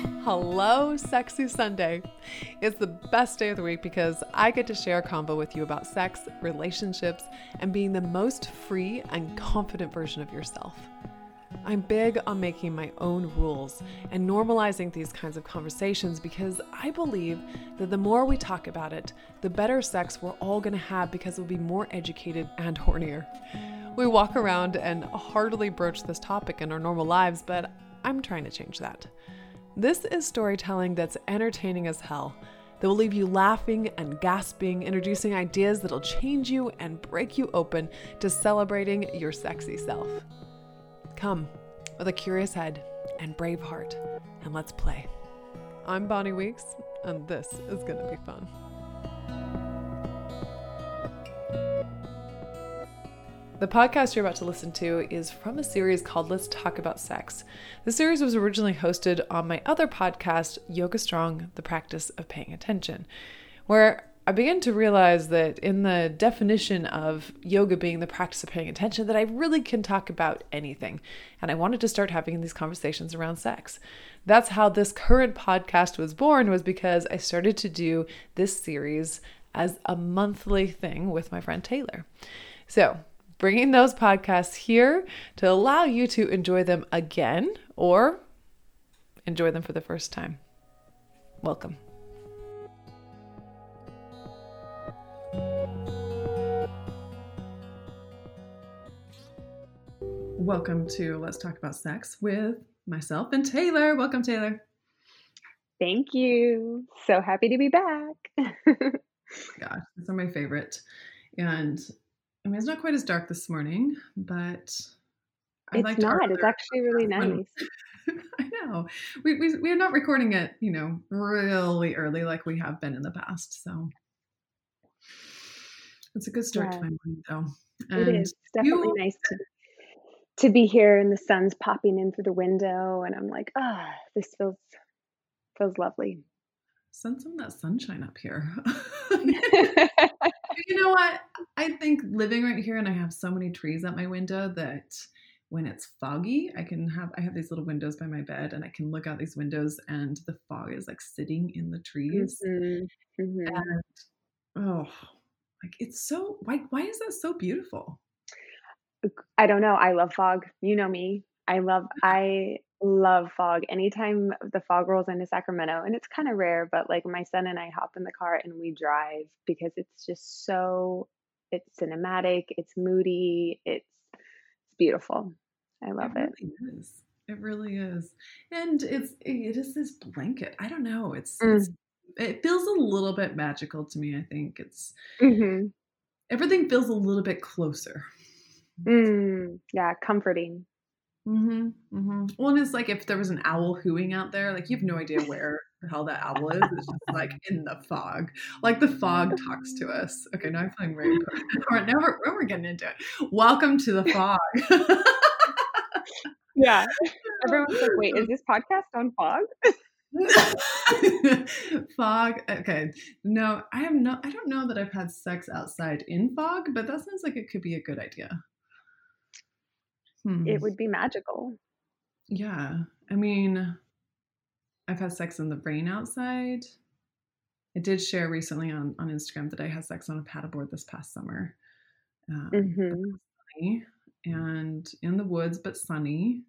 Hello, Sexy Sunday. It's the best day of the week because I get to share a convo with you about sex, relationships, and being the most free and confident version of yourself. I'm big on making my own rules and normalizing these kinds of conversations because I believe that the more we talk about it, the better sex we're all gonna have because we'll be more educated and hornier. We walk around and hardly broach this topic in our normal lives, but I'm trying to change that. This is storytelling that's entertaining as hell, that will leave you laughing and gasping, introducing ideas that'll change you and break you open to celebrating your sexy self. Come with a curious head and brave heart, and let's play. I'm Bonnie Weeks, and this is gonna be fun. The podcast you're about to listen to is from a series called Let's Talk About Sex. The series was originally hosted on my other podcast, Yoga Strong The Practice of Paying Attention, where I began to realize that in the definition of yoga being the practice of paying attention, that I really can talk about anything. And I wanted to start having these conversations around sex. That's how this current podcast was born, was because I started to do this series as a monthly thing with my friend Taylor. So, bringing those podcasts here to allow you to enjoy them again or enjoy them for the first time. Welcome. Welcome to Let's Talk About Sex with myself and Taylor. Welcome, Taylor. Thank you. So happy to be back. Gosh, these are my favorite. And I mean, it's not quite as dark this morning, but I it's not. It's actually really nice. I know. We, we, we are not recording it, you know, really early like we have been in the past. So it's a good start yeah. to my morning, though. And it is it's definitely you, nice to to be here and the sun's popping in through the window and I'm like, ah, oh, this feels feels lovely. Send some of that sunshine up here. you know what? I think living right here and I have so many trees at my window that when it's foggy, I can have I have these little windows by my bed and I can look out these windows and the fog is like sitting in the trees. Mm-hmm. Mm-hmm. And oh, like it's so why why is that so beautiful? I don't know. I love fog. You know me. I love I love fog. Anytime the fog rolls into Sacramento, and it's kind of rare, but like my son and I hop in the car and we drive because it's just so it's cinematic, it's moody, it's it's beautiful. I love it. Really it. Is. It really is. And it's it is this blanket. I don't know. It's, mm. it's it feels a little bit magical to me. I think it's mm-hmm. everything feels a little bit closer. Mm, yeah, comforting. Mm-hmm, mm-hmm. Well, and it's like if there was an owl hooing out there, like you have no idea where the hell that owl is. It's just like in the fog. Like the fog talks to us. Okay, now I'm feeling very All right, now we're, we're getting into it. Welcome to the fog. yeah. Everyone's like, wait, is this podcast on fog? fog. Okay. No, I have no I don't know that I've had sex outside in fog, but that sounds like it could be a good idea. Hmm. It would be magical. Yeah. I mean, I've had sex in the rain outside. I did share recently on, on Instagram that I had sex on a paddleboard this past summer. Um, mm-hmm. and in the woods, but sunny.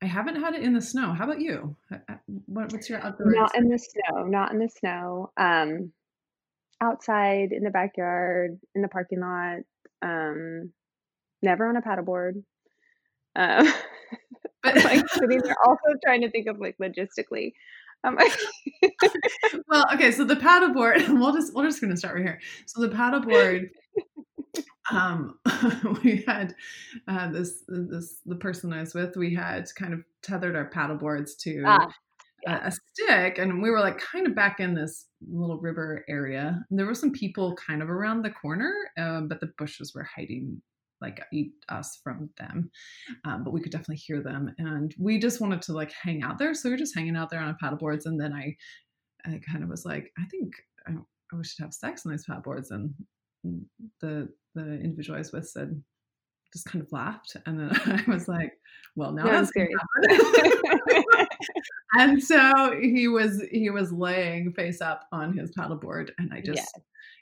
I haven't had it in the snow. How about you? What, what's your outdoor? Not in the snow. Not in the snow. Um, outside in the backyard, in the parking lot. Um, never on a paddleboard. Um, but like sitting there also trying to think of like logistically. Um, well, okay, so the paddleboard, we'll just we're just gonna start right here. So the paddleboard, um, we had uh, this this the person I was with. We had kind of tethered our paddleboards to ah, yeah. a, a, stick, and we were like kind of back in this little river area. And there were some people kind of around the corner, um, but the bushes were hiding like eat us from them um, but we could definitely hear them and we just wanted to like hang out there so we were just hanging out there on our paddleboards and then i i kind of was like i think i, I should have sex on these paddle boards and the the individual i was with said just kind of laughed. And then I was like, well, now No, that's happen. and so he was he was laying face up on his paddleboard and I just Yes.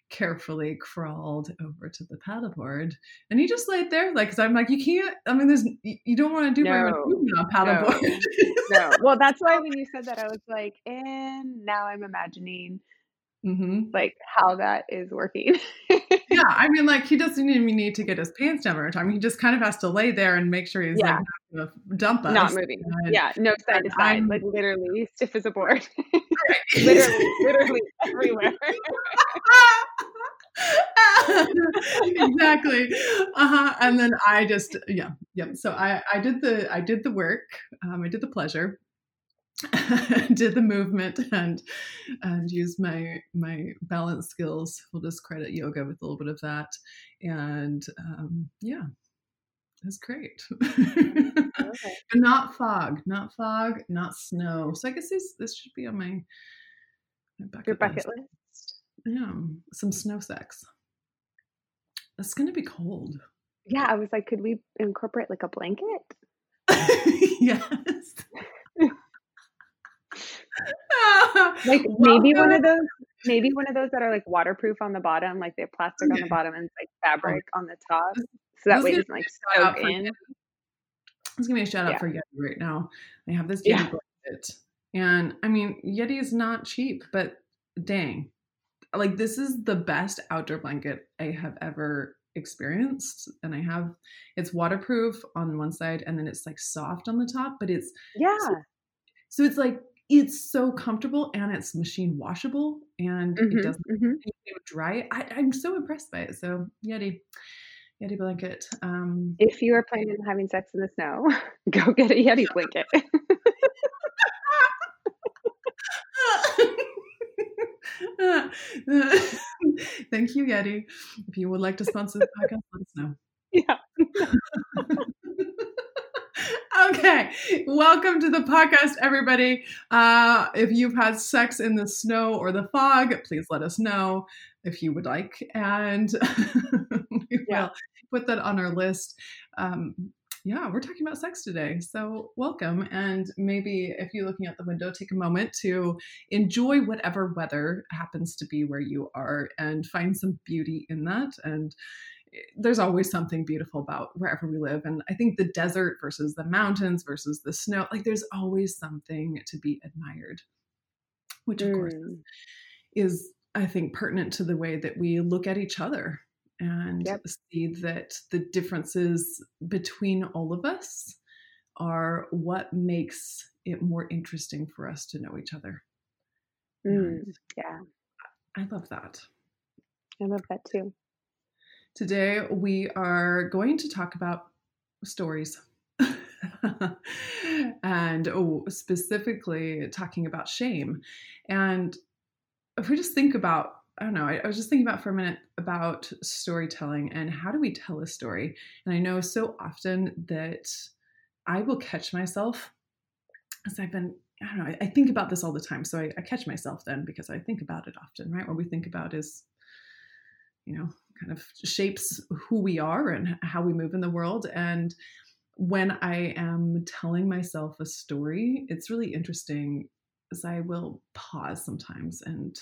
Carefully crawled over to the paddleboard and he just laid there like because i'm like you can't i mean there's you don't want to do very much No, movement on paddleboard No. Well, that's why when you said that, I was like, and now I'm imagining hmm like how that is working. yeah i mean like he doesn't even need to get his pants down every time he just kind of has to lay there and make sure he's Yeah. like dump us Not moving. And- Yeah, no side to side, I'm- like literally stiff as a board. literally, literally everywhere. exactly uh-huh and then i just yeah yep so i i did the i did the work um i did the pleasure did the movement and and used my my balance skills we'll just credit yoga with a little bit of that and um yeah it was great Okay. but not fog not fog not snow so i guess this this should be on my, my bucket Your bucket list. list. Yeah, some snow sex. It's gonna be cold. Yeah, I was like, could we incorporate like a blanket? yes. Like maybe one of those, maybe one of those that are like waterproof on the bottom, like they have plastic on the bottom and like oh. fabric on the top, so that way is it doesn't like soak in. Let's give me a shout out Yeah. for Yeti right now. I have this Yeti Yeah. blanket, and I mean Yeti is not cheap, but dang, like this is the best outdoor blanket I have ever experienced, and I have it's waterproof on one side, and then it's like soft on the top, but it's Yeah. so it's like it's so comfortable and it's machine washable and Mhm, it doesn't mhm. dry. I, I'm so impressed by it. So Yeti, Yeti blanket. Um, If you are planning on having sex in the snow, go get a Yeti blanket. Thank you, Yeti. If you would like to sponsor the podcast, let us know. yeah. Okay, welcome to the podcast, everybody. Uh, if you've had sex in the snow or the fog, please let us know if you would like, and we Yeah. will put that on our list. Um, yeah, we're talking about sex today, so welcome. And maybe if you're looking out the window, take a moment to enjoy whatever weather happens to be where you are, and find some beauty in that. And there's always something beautiful about wherever we live. And I think the desert versus the mountains versus the snow, like there's always something to be admired, which of course Mm. is, I think, pertinent to the way that we look at each other and Yep. see that the differences between all of us are what makes it more interesting for us to know each other. Mm. Yeah. I love that. I love that too. Today, we are going to talk about stories. and oh, specifically talking about shame. And if we just think about, I don't know, I, I was just thinking about for a minute about storytelling and how do we tell a story? And I know so often that I will catch myself as I've been, I don't know, I, think about this all the time. So I, I catch myself then because I think about it often, right? What we think about is, you know, kind of shapes who we are and how we move in the world. And when I am telling myself a story, it's really interesting as I will pause sometimes and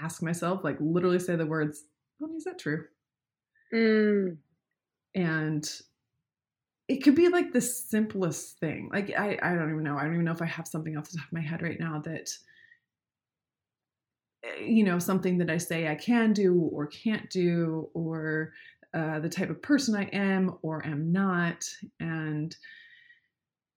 ask myself, like literally say the words, well, is that true? Mm. And it could be like the simplest thing. Like I, I don't even know. I don't even know if I have something off the top of my head right now that you know something that I say I can do or can't do or uh, the type of person I am or am not. And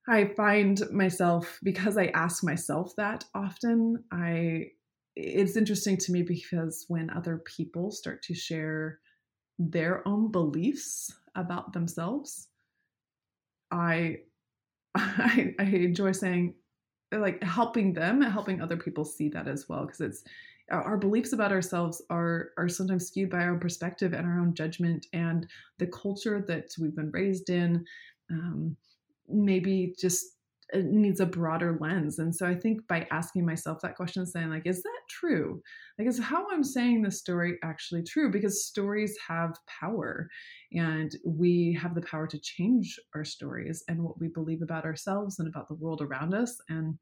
I find myself because I ask myself that often. I it's interesting to me because when other people start to share their own beliefs about themselves, I I, I enjoy saying like helping them, helping other people see that as well because it's our our beliefs about ourselves are are sometimes skewed by our own perspective and our own judgment and the culture that we've been raised in. Um, maybe just it needs a broader lens. And so I think by asking myself that question, saying, like, is that true? Like, is how I'm saying this story actually true? Because stories have power and we have the power to change our stories and what we believe about ourselves and about the world around us. And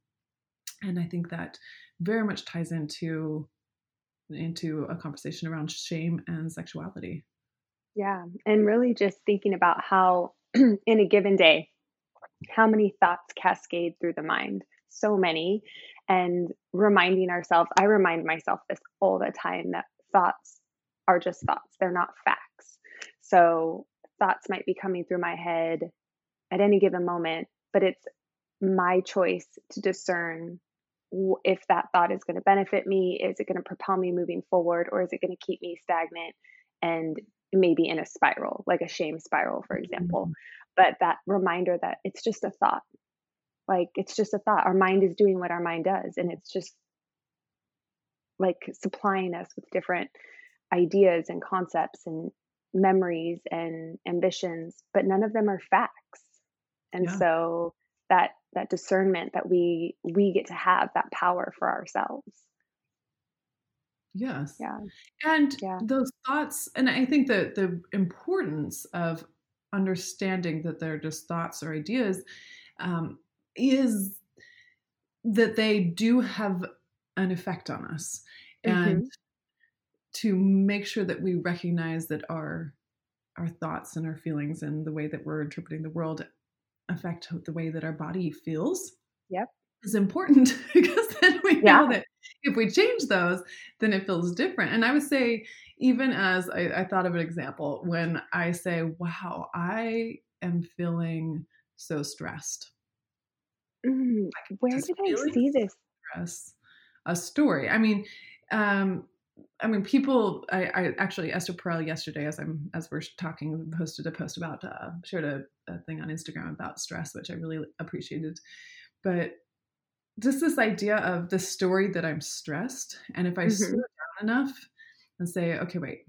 and I think that very much ties into into a conversation around shame and sexuality. Yeah. And really just thinking about how in a given day, how many thoughts cascade through the mind so many and reminding ourselves i remind myself this all the time that thoughts are just thoughts they're not facts so thoughts might be coming through my head at any given moment but it's my choice to discern if that thought is going to benefit me is it going to propel me moving forward or is it going to keep me stagnant and maybe in a spiral like a shame spiral for example. Mm-hmm. But that reminder that it's just a thought. Like it's just a thought. Our mind is doing what our mind does and it's just like supplying us with different ideas and concepts and memories and ambitions but none of them are facts. And yeah. so that that discernment that we we get to have that power for ourselves yes yeah and yeah. those thoughts and i think that the importance of understanding that they're just thoughts or ideas um, is that they do have an effect on us and mm-hmm. to make sure that we recognize that our our thoughts and our feelings and the way that we're interpreting the world affect the way that our body feels yep is important because then we yeah. know that if we change those then it feels different and i would say even as I, I thought of an example when I say, wow, I am feeling so stressed. Mm, where did I see this? Stress, a story. I mean, um, I mean, people. I, I, actually Esther Perel yesterday, as I'm as we're talking, posted a post about uh, shared a, a thing on Instagram about stress, which I really appreciated. But just this idea of the story that I'm stressed, and if I mm-hmm. slow down enough, and say, okay, wait,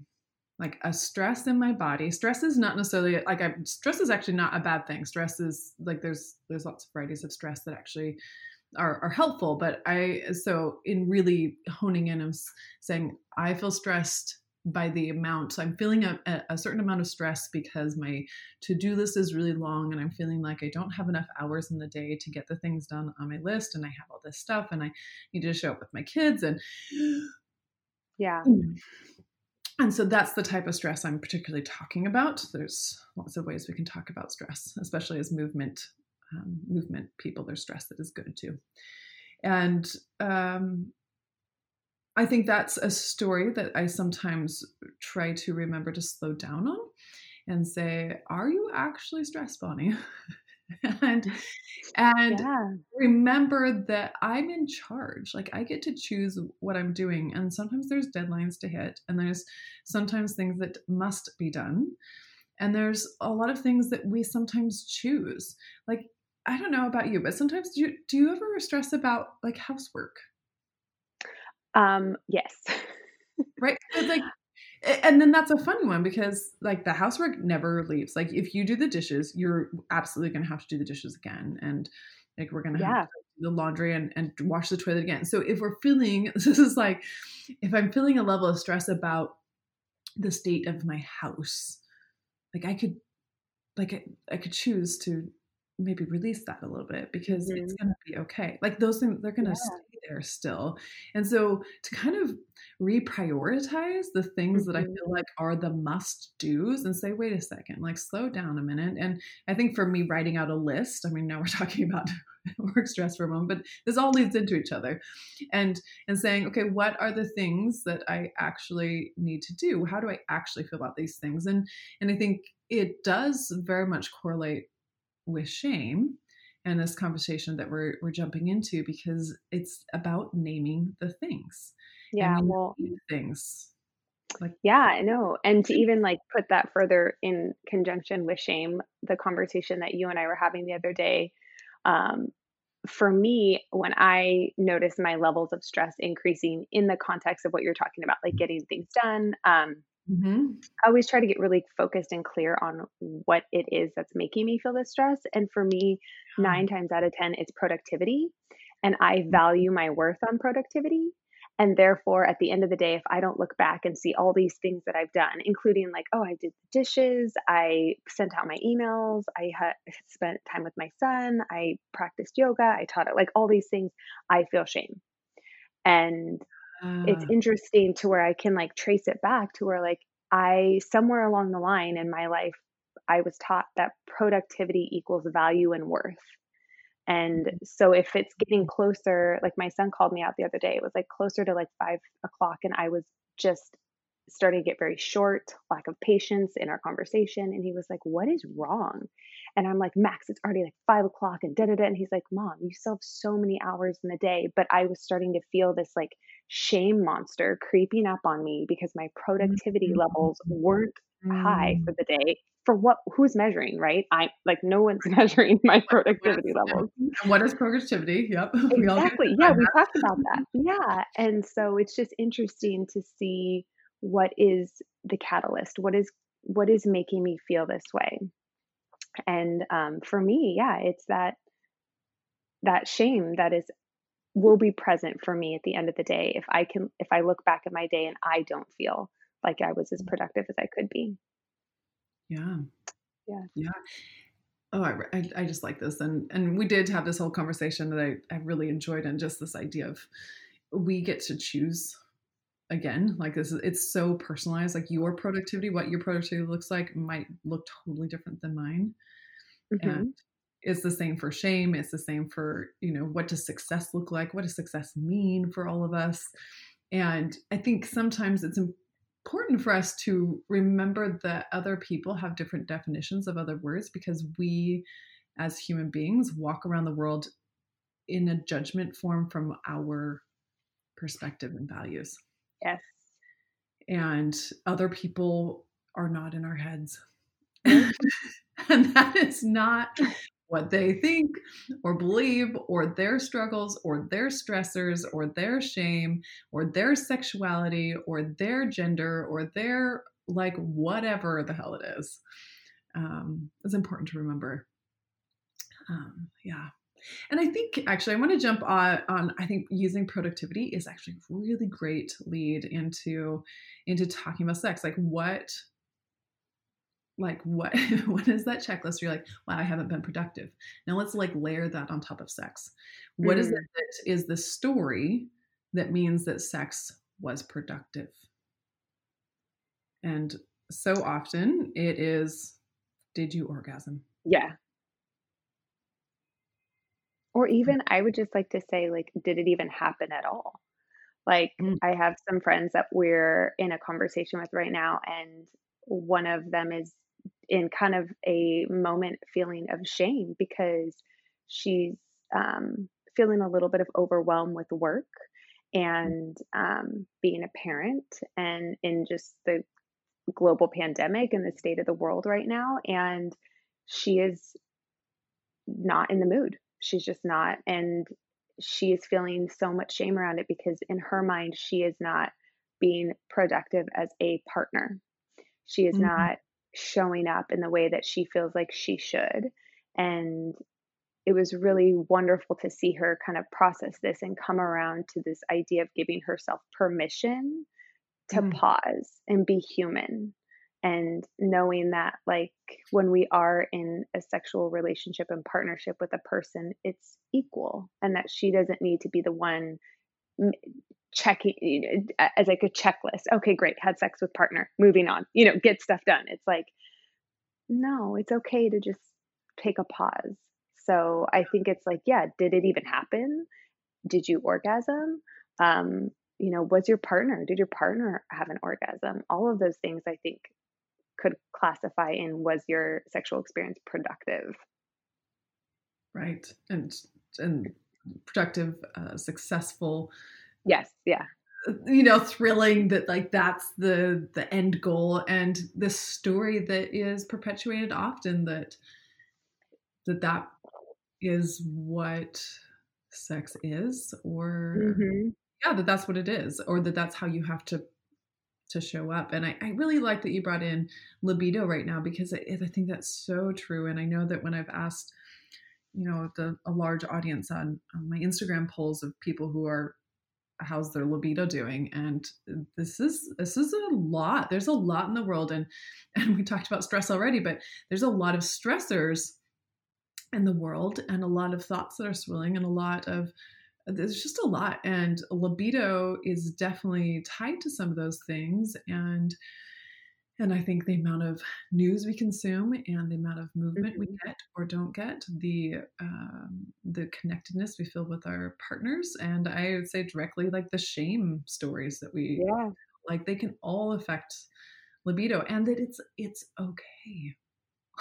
like a stress in my body. Stress is not necessarily like I stress is actually not a bad thing. Stress is like there's there's lots of varieties of stress that actually are, are helpful. But I so in really honing in, I'm saying I feel stressed by the amount. So I'm feeling a, a certain amount of stress because my to do list is really long and I'm feeling like I don't have enough hours in the day to get the things done on my list. And I have all this stuff and I need to show up with my kids. And yeah. And so that's the type of stress I'm particularly talking about. There's lots of ways we can talk about stress, especially as movement um, movement people. There's stress that is good too, and um, I think that's a story that I sometimes try to remember to slow down on and say, "Are you actually stressed, Bonnie?" and and yeah. remember that I'm in charge. Like I get to choose what I'm doing. And sometimes there's deadlines to hit, and there's sometimes things that must be done. And there's a lot of things that we sometimes choose. Like, I don't know about you, but sometimes do you do you ever stress about like housework? Um, yes. right? like and then that's a funny one because like the housework never leaves like if you do the dishes you're absolutely going to have to do the dishes again and like we're going to yeah. have the laundry and, and wash the toilet again so if we're feeling this is like if i'm feeling a level of stress about the state of my house like i could like i, I could choose to maybe release that a little bit because mm-hmm. it's going to be okay like those things they're going to yeah. stay there still and so to kind of reprioritize the things mm-hmm. that I mm-hmm. feel like are the must do's and say, wait a second, like slow down a minute. And I think for me, writing out a list, I mean, now we're talking about work stress for a moment, but this all leads into each other. And and saying, okay, what are the things that I actually need to do? How do I actually feel about these things? And and I think it does very much correlate with shame and this conversation that we're we're jumping into because it's about naming the things yeah well things like yeah i know and to even like put that further in conjunction with shame the conversation that you and i were having the other day um, for me when i notice my levels of stress increasing in the context of what you're talking about like getting things done um, mm-hmm. I always try to get really focused and clear on what it is that's making me feel this stress. And for me, nine times out of 10, it's productivity. And I mm. value my worth on productivity. And therefore, at the end of the day, if I don't look back and see all these things that I've done, including like, oh, I did the dishes, I sent out my emails, I had spent time with my son, I practiced yoga, I taught it, like all these things, I feel shame. And uh. it's ah. interesting to where I can like trace it back to where like I, somewhere along the line in my life, I was taught that productivity equals value and worth. And mm-hmm. so if it's getting closer, like my son called me out the other day, it was like closer to like five o'clock, and I was just starting to get very short, lack of patience in our conversation. And he was like, What is wrong? And I'm like, Max, it's already like five o'clock and da da da. And he's like, Mom, you still have so many hours in the day. But I was starting to feel this like shame monster creeping up on me because my productivity mm-hmm. levels weren't high for mm. the day for what who's measuring right i like no one's measuring my productivity levels what is productivity yep exactly yeah we talked about that yeah and so it's just interesting to see what is the catalyst what is what is making me feel this way and um, for me yeah it's that that shame that is will be present for me at the end of the day if i can if i look back at my day and i don't feel like I was as mm. productive as I could be. Yeah. Yeah. Yeah. Oh, I, I just like this. And, and we did have this whole conversation that I, I really enjoyed and just this idea of we get to choose again like this is it's so personalized like your productivity what your productivity looks like might look totally different than mine mm-hmm. and it's the same for shame it's the same for you know what does success look like what does success mean for all of us and i think sometimes it's important for us to remember that other people have different definitions of other words because we, as human beings, walk around the world in a judgment form from our perspective and values. Yes. And other people are not in our heads. and that is not what they think or believe or their struggles or their stressors or their shame or their sexuality or their gender or their like whatever the hell it is. Um, it's important to remember. Um, yeah. And I think actually I want to jump on, on I think using productivity is actually a really great lead into into talking about sex. Like what like what what is that checklist you're like wow i haven't been productive now let's like layer that on top of sex What mm. is it mm. that is the story that means that sex was productive and so often it is did you orgasm yeah or even i would just like to say like did it even happen at all like mm. i have some friends that we're in a conversation with right now and one of them is in kind of a moment feeling of shame because she's um, feeling a little bit of overwhelm with work and um, being a parent and in just the global pandemic and the state of the world right now. And she is not in the mood. She's just not. And she is feeling so much shame around it because in her mind, she is not being productive as a partner. She is mm-hmm. not showing up in the way that she feels like she should. And it was really wonderful to see her kind of process this and come around to this idea of giving herself permission to mm. pause and be human and knowing that like when we are in a sexual relationship and partnership with a person it's equal and that she doesn't need to be the one checking as like a checklist. Okay, great, had sex with partner, moving on, you know, get stuff done. It's like, no, it's okay to just take a pause. So I think it's like, yeah, did it even happen? Did you orgasm? Um, you know, was your partner, did your partner have an orgasm? All of those things I think could classify in was your sexual experience productive? Right. And and productive, uh, successful, Yes, yeah. You know, thrilling that like that's the the end goal and the story that is perpetuated often that that that is what sex is or mm-hmm. yeah that that's what it is or that that's how you have to to show up. And I, I really like that you brought in libido right now because I, I think that's so true. And I know that when I've asked, you know, the a large audience on, on my Instagram polls of people who are how's their libido doing and this is this is a lot there's a lot in the world and and we talked about stress already but there's a lot of stressors in the world and a lot of thoughts that are swirling and a lot of there's just a lot and libido is definitely tied to some of those things and and i think the amount of news we consume and the amount of movement mm-hmm. we get or don't get the um, the connectedness we feel with our partners and i would say directly like the shame stories that we yeah like they can all affect libido and that it's it's okay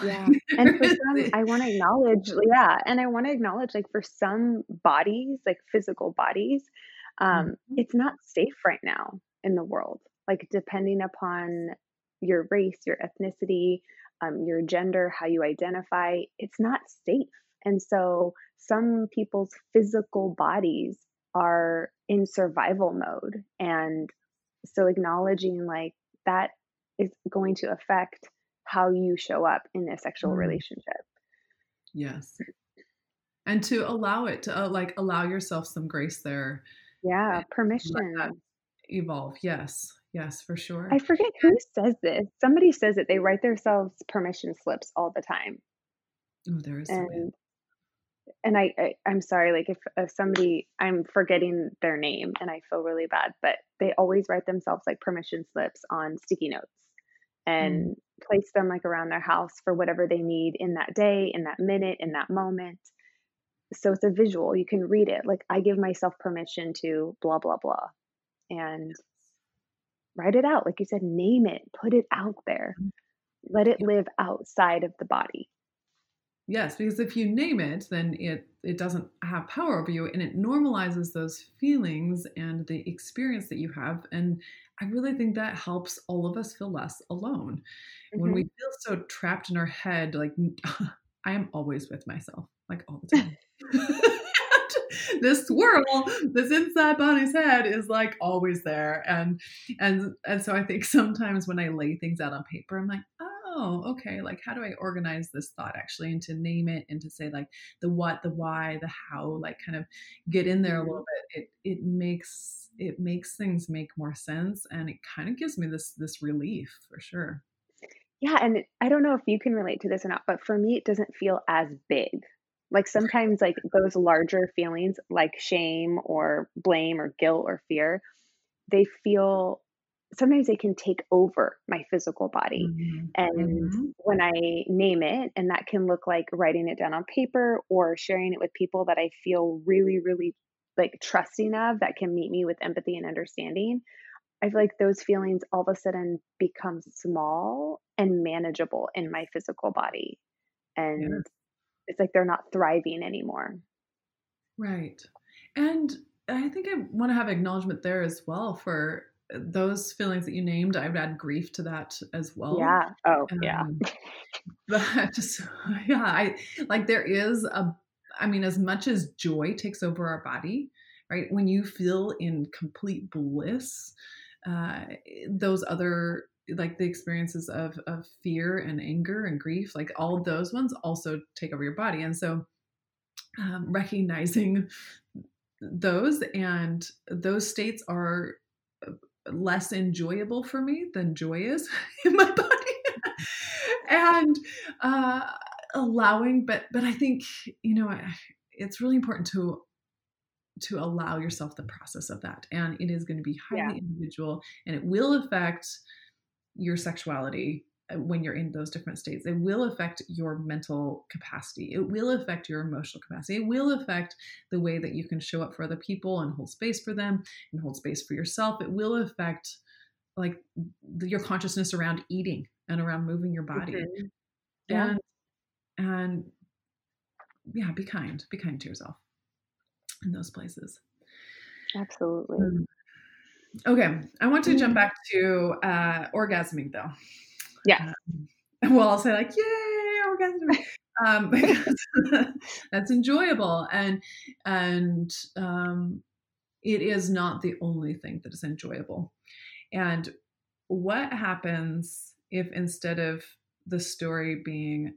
yeah. And for some, I want to acknowledge, yeah. And I want to acknowledge, like, for some bodies, like physical bodies, um, mm-hmm. it's not safe right now in the world. Like, depending upon your race, your ethnicity, um, your gender, how you identify, it's not safe. And so some people's physical bodies are in survival mode. And so acknowledging like that is going to affect how you show up in a sexual mm. relationship. Yes. And to allow it to uh, like allow yourself some grace there. Yeah, permission. Evolve. Yes. Yes, for sure. I forget who says this. Somebody says it. They write themselves permission slips all the time. Oh, there is. And, and I, I am sorry like if, if somebody i'm forgetting their name and i feel really bad but they always write themselves like permission slips on sticky notes and mm place them like around their house for whatever they need in that day, in that minute, in that moment. So it's a visual. You can read it. Like I give myself permission to blah blah blah. And write it out. Like you said, name it, put it out there. Mm-hmm. Let it live outside of the body. Yes, because if you name it, then it it doesn't have power over you and it normalizes those feelings and the experience that you have and I really think that helps all of us feel less alone. Mm-hmm. When we mm-hmm. feel so trapped in our head, like I am always with myself, like all the time. this swirl, this inside Bonnie's head is like always there. And and and so I think sometimes when I lay things out on paper, I'm like, oh, okay, like how do I organize this thought actually and to name it and to say like the what, the why, the how, like kind of get in there a little mm-hmm. bit. It it makes it makes things make more sense and it kind of gives me this this relief for sure. Yeah, and I don't know if you can relate to this or not, but for me it doesn't feel as big. Like sometimes like those larger feelings like shame or blame or guilt or fear, they feel sometimes they can take over my physical body. Mm-hmm. And mm-hmm. when I name it, and that can look like writing it down on paper or sharing it with people that I feel really, really like trusting of that can meet me with empathy and understanding. I feel like those feelings all of a sudden become small and manageable in my physical body. And yeah. it's like they're not thriving anymore. Right. And I think I want to have acknowledgement there as well for those feelings that you named, I would add grief to that as well. Yeah. Oh, um, yeah. but just, yeah, I like there is a, I mean, as much as joy takes over our body, right? When you feel in complete bliss, uh, those other like the experiences of of fear and anger and grief, like all those ones also take over your body, and so um, recognizing those and those states are less enjoyable for me than joy is in my body and uh allowing but but i think you know it's really important to to allow yourself the process of that and it is going to be highly yeah. individual and it will affect your sexuality when you're in those different states. It will affect your mental capacity. It will affect your emotional capacity. It will affect the way that you can show up for other people and hold space for them and hold space for yourself. It will affect like your consciousness around eating and around moving your body. Mm-hmm. Yeah. And and yeah, be kind. Be kind to yourself in those places. Absolutely. Um, okay, I want to jump mm-hmm. back to uh, orgasming though. Yeah. Um, well, I'll say like, yay, orgasm. um, because that's enjoyable. And, and, um, it is not the only thing that is enjoyable. And what happens if instead of the story being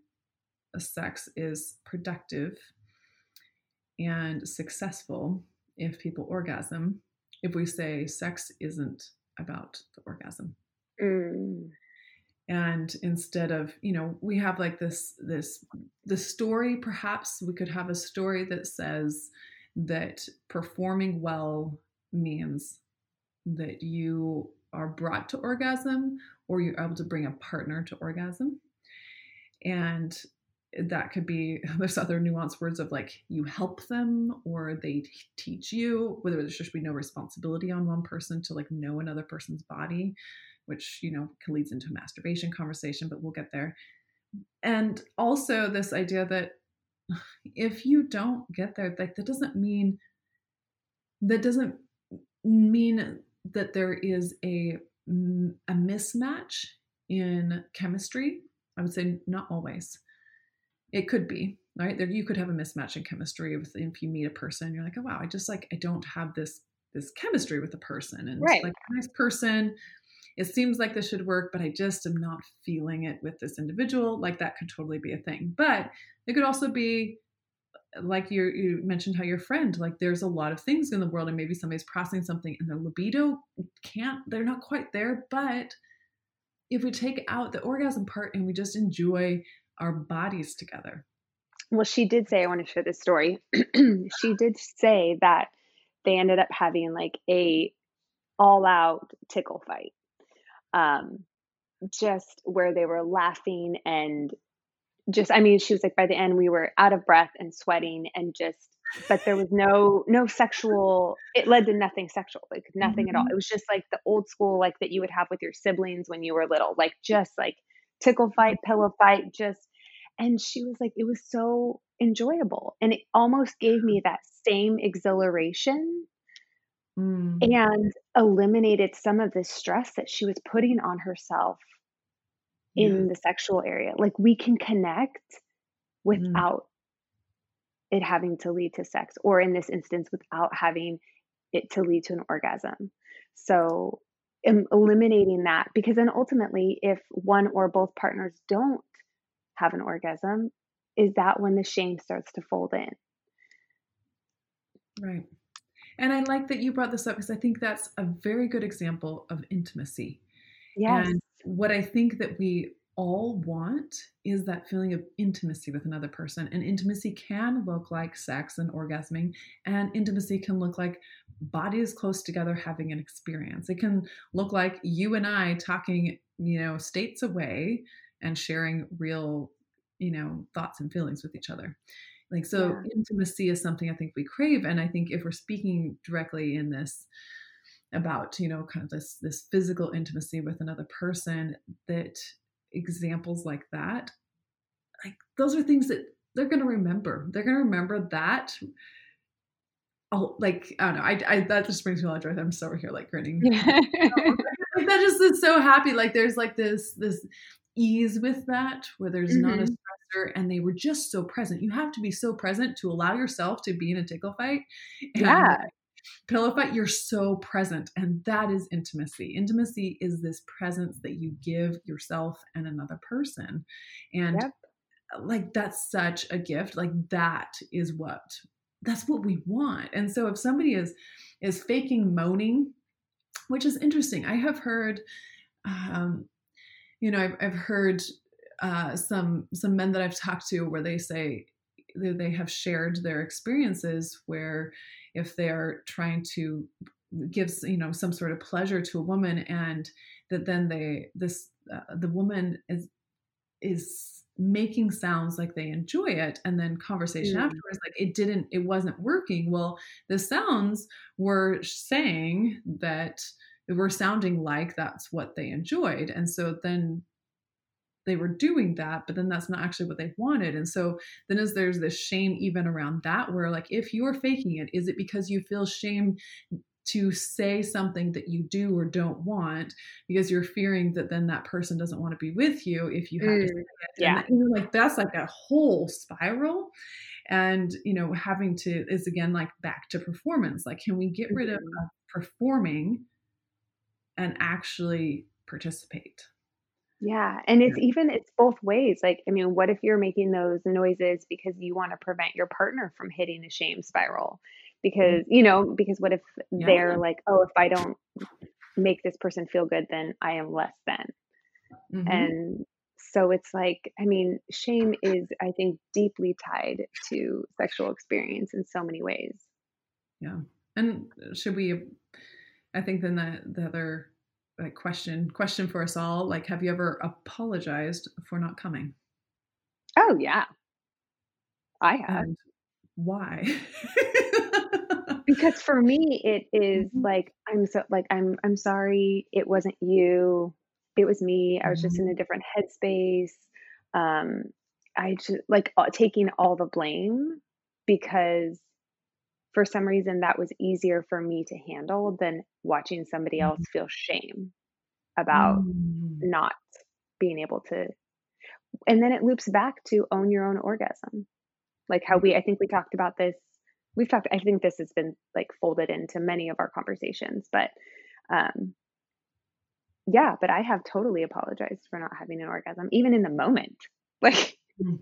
sex is productive and successful if people orgasm if we say sex isn't about the orgasm mm. And instead of you know we have like this this the story perhaps we could have a story that says that performing well means that you are brought to orgasm or you're able to bring a partner to orgasm. And that could be there's other nuanced words of like you help them or they teach you whether there should be no responsibility on one person to like know another person's body which you know leads into a masturbation conversation but we'll get there. And also this idea that if you don't get there like that doesn't mean that doesn't mean that there is a a mismatch in chemistry. I would say not always. It could be right? There you could have a mismatch in chemistry with if you meet a person you're like oh wow i just like i don't have this this chemistry with the person and right. like nice person it seems like this should work but i just am not feeling it with this individual like that could totally be a thing but it could also be like you you mentioned how your friend like there's a lot of things in the world and maybe somebody's processing something and their libido can't they're not quite there but if we take out the orgasm part and we just enjoy our bodies together. Well, she did say, I want to share this story. she did say that they ended up having like a all out tickle fight. Um, just where they were laughing and just I mean, she was like by the end we were out of breath and sweating and just but there was no no sexual it led to nothing sexual like nothing mm-hmm. at all mm-hmm. it was just like the old school like that you would have with your siblings when you were little like just like tickle fight, pillow fight, just and she was like, it was so enjoyable. And it almost gave me that same exhilaration mm. and eliminated some of the stress that she was putting on herself in the sexual area. Like we can connect mm. without mm. it having to lead to sex, or in this instance, without having it to lead to an orgasm. So eliminating that because then ultimately if one or both partners don't have an orgasm is that when the shame starts to fold in right and i like that you brought this up because i think that's a very good example of intimacy yes. and what i think that we all want is that feeling of intimacy with another person. And intimacy can look like sex and orgasming, and intimacy can look like bodies close together having an experience. It can look like you and I talking, you know, states away and sharing real, you know, thoughts and feelings with each other. Like, so yeah. intimacy is something I think we crave. And I think if we're speaking directly in this, about you know kind of this this physical intimacy with another person that examples like that, like those are things that they're going to remember. They're going to remember that. Oh, like I don't know. I, I that just brings me a lot of joy. I'm so here like grinning. Yeah. like that just is so happy. Like there's like this this ease with that where there's mm-hmm. not a and they were just so present. You have to be so present to allow yourself to be in a tickle fight. And yeah pillow fight you're so present and that is intimacy intimacy is this presence that you give yourself and another person and yep. like that's such a gift like that is what that's what we want and so if somebody is is faking moaning which is interesting i have heard um you know i've, I've heard uh some some men that i've talked to where they say they have shared their experiences where if they're trying to give you know some sort of pleasure to a woman and that then they this uh, the woman is is making sounds like they enjoy it and then conversation mm. afterwards like it didn't it wasn't working well the sounds were saying that were sounding like that's what they enjoyed and so then they were doing that, but then that's not actually what they wanted. And so then as there's this shame even around that, where like if you're faking it, is it because you feel shame to say something that you do or don't want because you're fearing that then that person doesn't want to be with you if you have mm, to say it. Yeah. And, you know, like that's like a whole spiral. And, you know, having to is again like back to performance. Like, can we get rid of, mm-hmm. of performing and actually participate. Yeah, and it's yeah. even it's both ways. Like, I mean, what if you're making those noises because you want to prevent your partner from hitting a shame spiral? Because, mm-hmm. you know, because what if yeah. they're like, "Oh, if I don't make this person feel good, then I am less than." Mm-hmm. And so it's like, I mean, shame is I think deeply tied to sexual experience in so many ways. Yeah. And should we I think then the the other like question question for us all like have you ever apologized for not coming? Oh yeah. I have. And why? Because for me it is mm-hmm. like i'm so like i'm i'm sorry it wasn't you. It was me. I was just in a mm-hmm. different headspace. Um i just like uh, taking all the blame because for some reason that was easier for me to handle than watching somebody else mm-hmm. feel shame about mm. not being able to and then it loops back to own your own orgasm like how we i think we talked about this we've talked i think this has been like folded into many of our conversations but um yeah but i have totally apologized for not having an orgasm even in the moment like mm.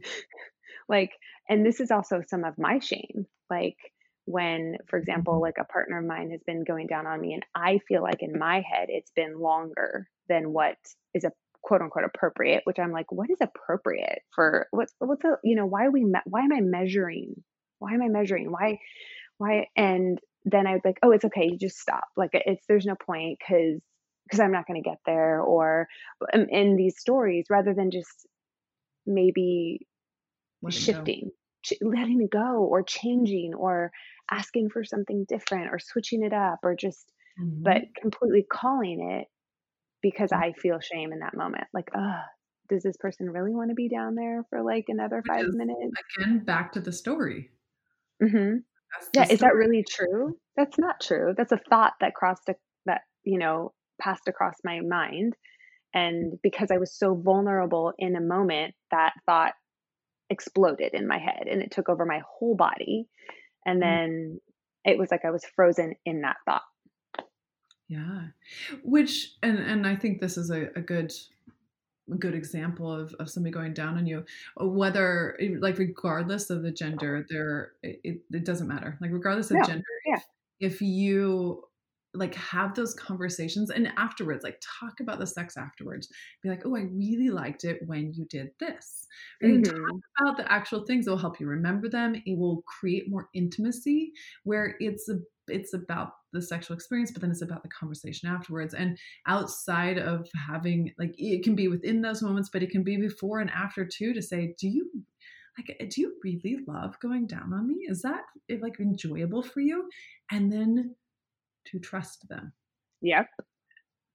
like and this is also some of my shame like when, for example, mm-hmm. like a partner of mine has been going down on me, and I feel like in my head it's been longer than what is a quote unquote appropriate, which I'm like, what is appropriate for what's what's a you know why are we me- why am I measuring? Why am I measuring? Why why? And then I was like, oh, it's okay, you just stop. Like it's there's no point because because I'm not going to get there, or um, in these stories, rather than just maybe shifting letting it go or changing or asking for something different or switching it up or just mm-hmm. but completely calling it because mm-hmm. I feel shame in that moment. Like, uh, does this person really want to be down there for like another Which five minutes? Again, back to the story. Mm-hmm. Yeah, story. is that really true? That's not true. That's a thought that crossed a, that you know passed across my mind, and because I was so vulnerable in a moment, that thought exploded in my head and it took over my whole body. And mm. then it was like I was frozen in that thought. Yeah. Which and and I think this is a, a good a good example of, of somebody going down on you whether like regardless of the gender there it, it doesn't matter like regardless of gender yeah. if you like have those conversations and afterwards like talk about the sex afterwards. Be like oh i really liked it when you did this. And mm-hmm. talk about the actual things that will help you remember them. It will create more intimacy where it's a it's about the sexual experience but then it's about the conversation afterwards. And outside of having like it can be within those moments but it can be before and after too to say do you like do you really love going down on me? Is that like enjoyable for you? And then to trust them. Yep.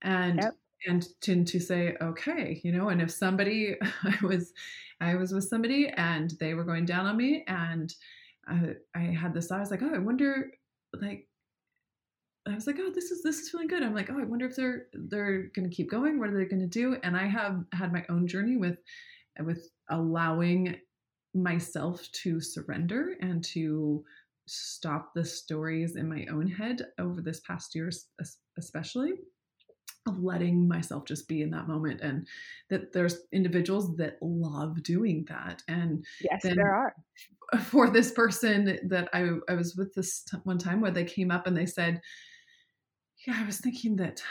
And yep. and to to say okay, you know, and if somebody I was I was with somebody and they were going down on me and I, I had this thought, I was like, oh, I wonder like I was like, oh, this is this is feeling good. I'm like, oh, I wonder if they're they're gonna keep going. What are they gonna do? And I have had my own journey with with allowing myself to surrender and to stop the stories in my own head over this past year, especially of letting myself just be in that moment and that there's individuals that love doing that. And yes there are. for this person that I, I was with this one time where they came up and they said yeah i was thinking that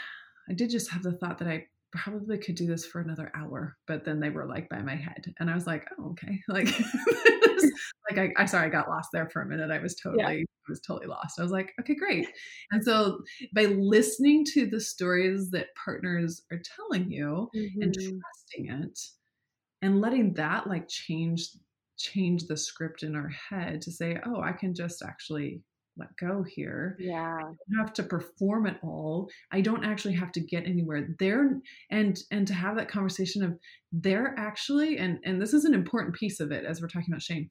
i did just have the thought that i probably could do this for another hour but then they were like by my head and i was like oh okay like like I, I sorry i got lost there for a minute i was totally yeah. i was totally lost i was like okay great and so by listening to the stories that partners are telling you mm-hmm. and trusting it and letting that like change change the script in our head to say oh i can just actually let go here. Yeah. I don't have to perform it all. I don't actually have to get anywhere there and and to have that conversation of they're actually and and this is an important piece of it as we're talking about shame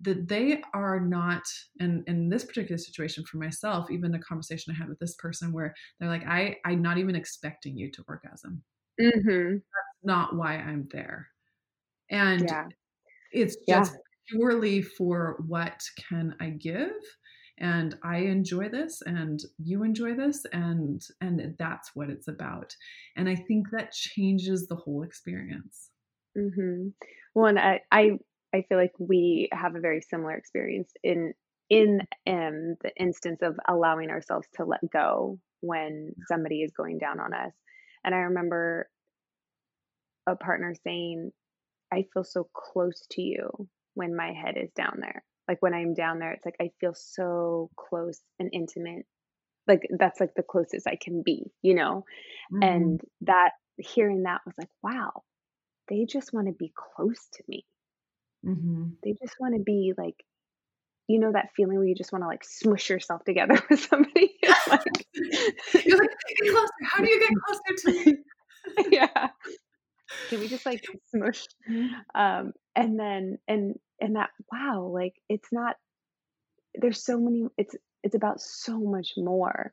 that they are not and in this particular situation for myself even a conversation i had with this person where they're like i i'm not even expecting you to orgasm mm-hmm. that's not why i'm there and yeah. it's just yeah. purely for what can i give and I enjoy this and you enjoy this and and that's what it's about. And I think that changes the whole experience. Mm-hmm. I, I I feel like we have a very similar experience in in um, the instance of allowing ourselves to let go when somebody is going down on us. And I remember a partner saying, I feel so close to you when my head is down there. Like when I'm down there, it's like I feel so close and intimate. Like that's like the closest I can be, you know? Mm-hmm. And that hearing that was like, wow, they just want to be close to me. Mm-hmm. They just want to be like, you know, that feeling where you just want to like smush yourself together with somebody. like, You're like, get closer. How do you get closer to me? Can we just like smush? Mm-hmm. Um, and then and and that wow, like it's not. There's so many. It's it's about so much more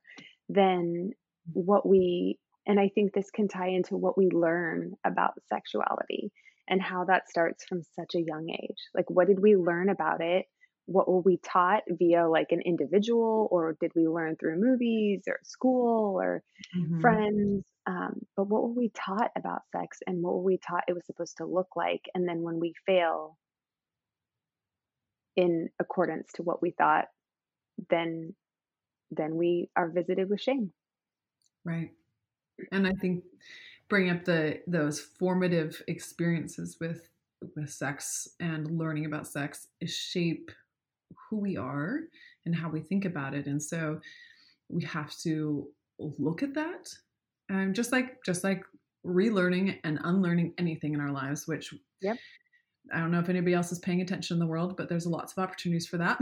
than what we and I think this can tie into what we learn about sexuality and how that starts from such a young age. Like, what did we learn about it? What were we taught via like an individual, or did we learn through movies or school or mm-hmm. friends? Um, but what were we taught about sex and what were we taught it was supposed to look like? And then when we fail in accordance to what we thought, then then we are visited with shame. Right and I think bring up the those formative experiences with with sex and learning about sex is shape who we are and how we think about it and so we have to look at that and just like just like relearning and unlearning anything in our lives which yep. I don't know if anybody else is paying attention in the world but there's lots of opportunities for that.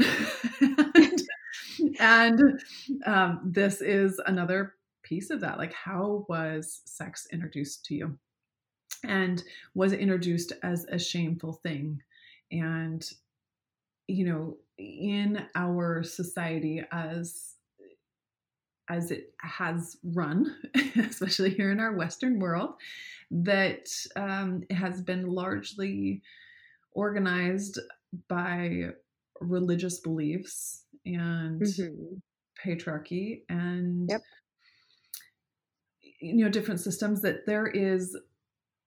And, and um, this is another piece of that like how was sex introduced to you? And was it introduced as a shameful thing? And you know in our society as as it has run especially here in our western world that um, has been largely organized by religious beliefs and mm-hmm. patriarchy and yep you know different systems that there is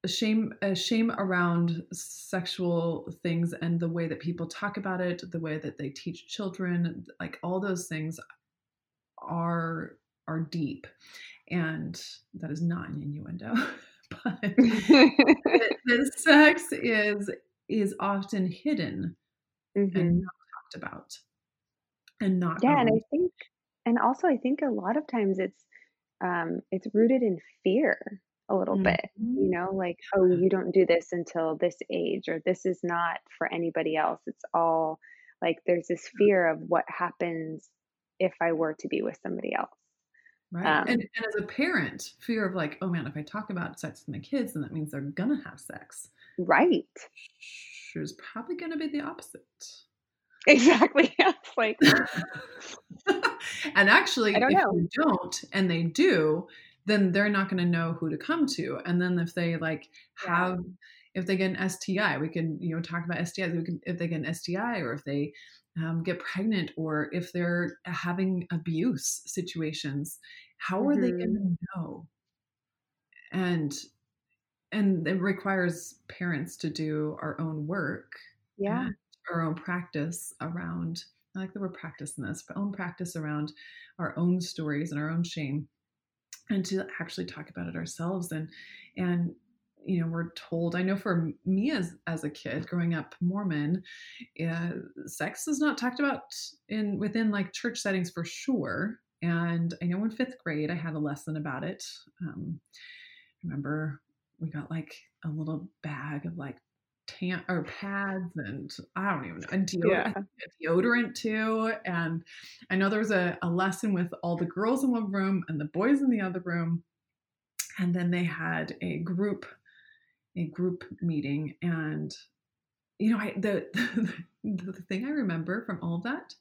shame a shame around sexual things and the way that people talk about it the way that they teach children like all those things are are deep. And that is not an innuendo but the sex is is often hidden mm-hmm. and not talked about and not yeah and i think and also i think a lot of times it's um, it's rooted in fear a little mm-hmm. bit you know like oh you don't do this until this age or this is not for anybody else it's all like there's this fear of what happens if i were to be with somebody else right um, and, and as a parent fear of like oh man if i talk about sex with my kids then that means they're gonna have sex right sure is probably gonna be the opposite Exactly. It's like And actually if know. you don't and they do, then they're not going to know who to come to. And then if they like have yeah. if they get an STI, we can, you know, talk about STIs. We can if they get an STI or if they um, get pregnant or if they're having abuse situations, how are mm-hmm. they going to know? And and it requires parents to do our own work. Yeah our own practice around I like the word practice in this, but own practice around our own stories and our own shame and to actually talk about it ourselves and and you know we're told i know for me as as a kid growing up mormon uh, sex is not talked about in within like church settings for sure. And i know in fifth grade i had a lesson about it. Um, remember we got like a little bag of like tan or pads and I don't even know and deodorant, yeah. deodorant too. And I know there was a, a lesson with all the girls in one room and the boys in the other room. And then they had a group a group meeting and you know I the the, the thing I remember from all of that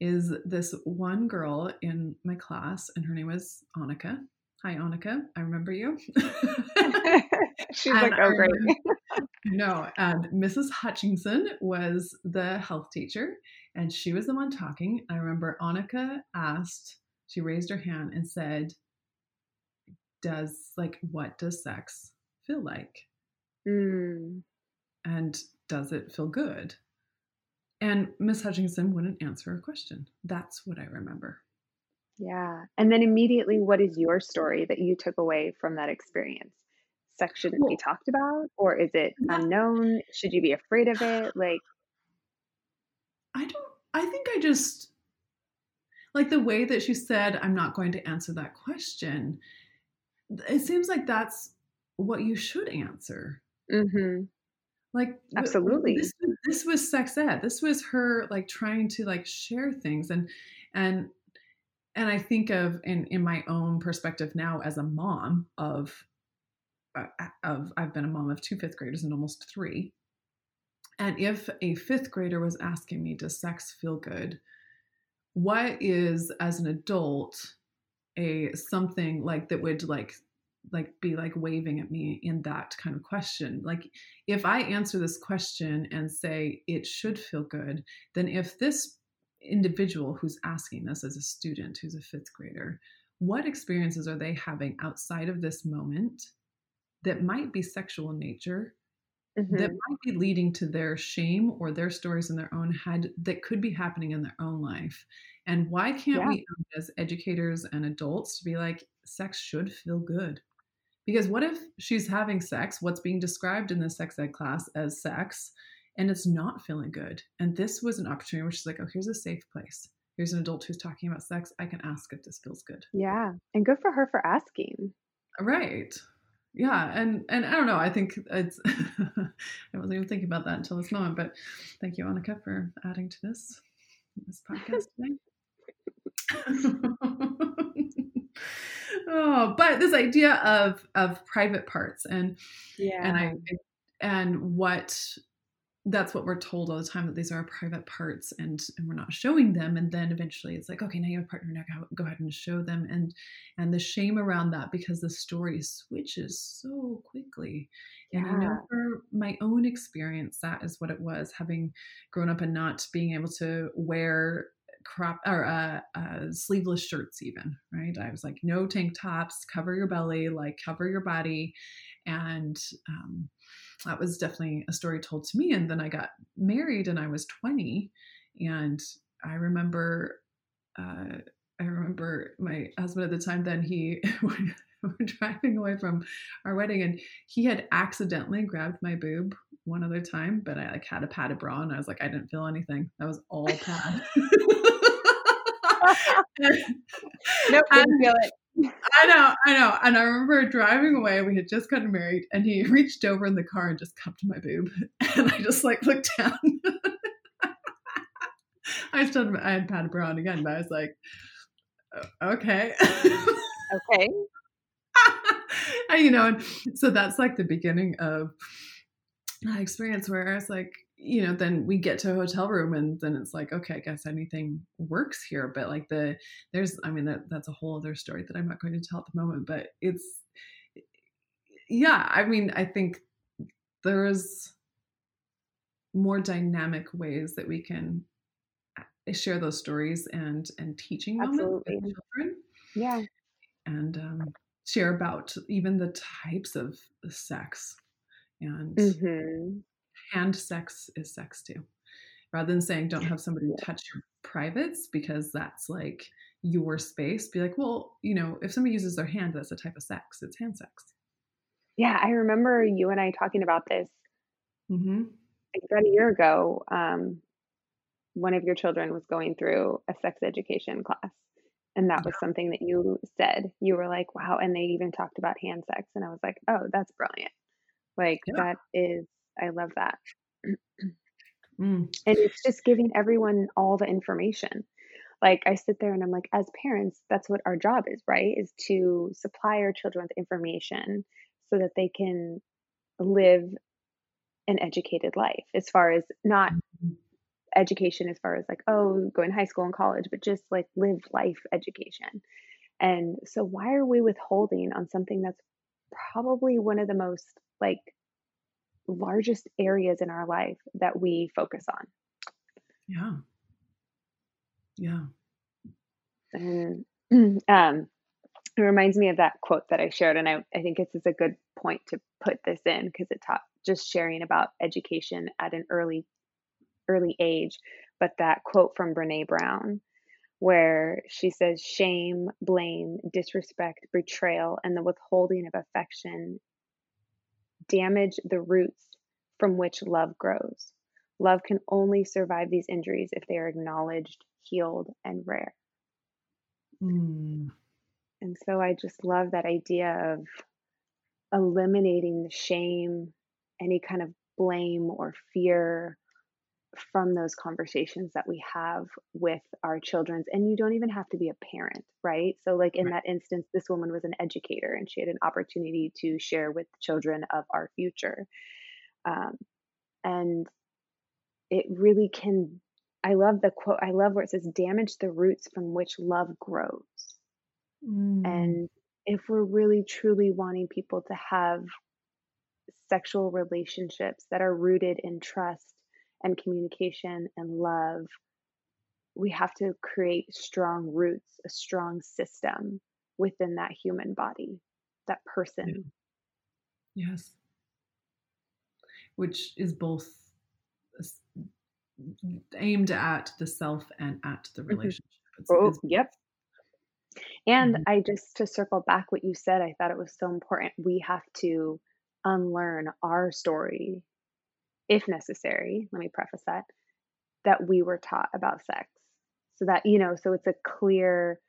is this one girl in my class and her name was Annika. Hi Annika, I remember you. She's and like, oh great no, and Mrs. Hutchinson was the health teacher, and she was the one talking. I remember Annika asked, she raised her hand and said, Does like what does sex feel like? Mm. And does it feel good? And Miss Hutchinson wouldn't answer a question. That's what I remember. Yeah. And then immediately, what is your story that you took away from that experience? Sex shouldn't be talked about, or is it unknown? Should you be afraid of it? Like, I don't, I think I just, like the way that she said, I'm not going to answer that question. It seems like that's what you should answer. Mm-hmm. Like absolutely, this, this was sex ed. This was her like trying to like share things and and and I think of in in my own perspective now as a mom of uh, of I've been a mom of two fifth graders and almost three. And if a fifth grader was asking me, does sex feel good? What is, as an adult, a something like that would like like be like waving at me in that kind of question like if i answer this question and say it should feel good then if this individual who's asking this as a student who's a fifth grader what experiences are they having outside of this moment that might be sexual in nature mm-hmm. that might be leading to their shame or their stories in their own head that could be happening in their own life. And why can't yeah. we, as educators and adults, to be like, sex should feel good? Because what if she's having sex, what's being described in the sex ed class as sex, and it's not feeling good? And this was an opportunity where she's like, oh, here's a safe place. Here's an adult who's talking about sex. I can ask if this feels good. Yeah. And good for her for asking. Right yeah and and i don't know i think it's i wasn't even thinking about that until this moment but thank you annika for adding to this this podcast today oh but this idea of of private parts and yeah and i and what that's what we're told all the time that these are private parts and and we're not showing them. And then eventually it's like okay now you have a partner now go ahead and show them. And and the shame around that because the story switches so quickly. And yeah. i know for my own experience that is what it was having grown up and not being able to wear crop or uh, uh, sleeveless shirts even right? I was like no tank tops cover your belly like cover your body. And um, that was definitely a story told to me. And then I got married and I was 20. And I remember, uh, I remember my husband at the time, then he, we were driving away from our wedding and he had accidentally grabbed my boob one other time, but I like had a padded bra and I was like, I didn't feel anything. That was all pad. nope, didn't feel it. I know, I know. And I remember driving away. We had just gotten married, and he reached over in the car and just cupped my boob, and I just like looked down. I still I had bra on again, but I was like, okay, okay. and, you know, and so that's like the beginning of my experience where I was like, you know, then we get to a hotel room and then it's like, okay, I guess anything works here. But like the, there's, I mean, that that's a whole other story that I'm not going to tell at the moment, but it's, yeah, I mean, I think there's more dynamic ways that we can uh, share those stories and, and teaching moments Absolutely. with children. Yeah. And um, share about even the types of sex and mm-hmm hand sex is sex too. Rather than saying don't have somebody touch your privates because that's like your space be like well you know if somebody uses their hand that's a type of sex. It's hand sex. Yeah i remember you and i talking about this mm-hmm. about a year ago um, one of your children was going through a sex education class and that was something that you said. You were like wow and they even talked about hand sex and i was like oh that's brilliant. Like yeah. that is I love that. Mm. And it's just giving everyone all the information. Like I sit there and I'm like, as parents, that's what our job is, right? Is to supply our children with information so that they can live an educated life as far as not mm-hmm. education as far as like oh going to high school and college but just like live life education and so why are we withholding on something that's probably one of the most like largest areas in our life that we focus on. Yeah. Yeah. And um, it reminds me of that quote that I shared, and I, I think this is a good point to put this in because it taught just sharing about education at an early early age. But that quote from Brene Brown, where she says, "Shame, blame, disrespect, betrayal, and the withholding of affection damage the roots from which love grows. Love can only survive these injuries if they are acknowledged, healed, and rare." Mm. And so I just love that idea of eliminating the shame, any kind of blame or fear from those conversations that we have with our children's and you don't even have to be a parent right? So like in that instance this woman was an educator and she had an opportunity to share with children of our future. Um, and it really can i love the quote i love where it says damage the roots from which love grows. Mm. And if we're really truly wanting people to have sexual relationships that are rooted in trust and communication and love, we have to create strong roots, a strong system within that human body, that person. Yes. Which is both aimed at the self and at the mm-hmm. relationship. It's, oh, it's yep. And mm-hmm. I just to circle back what you said, I thought it was so important. We have to unlearn our story, if necessary. Let me preface that that we were taught about sex. So that, you know, so it's a clear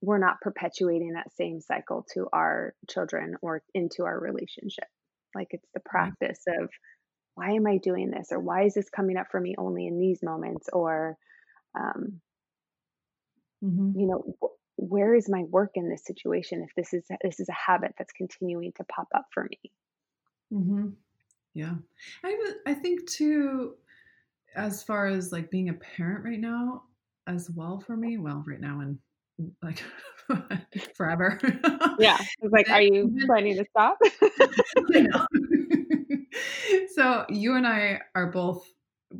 we're not perpetuating that same cycle to our children or into our relationship. Like it's the practice of why am I doing this? Or why is this coming up for me only in these moments? Or, um, mm-hmm. you know, where is my work in this situation if this is this is a habit that's continuing to pop up for me mm-hmm. Yeah. I, I think too as far as like being a parent right now as well for me well right now and like forever. Yeah it's like are you planning to stop? So you and i are both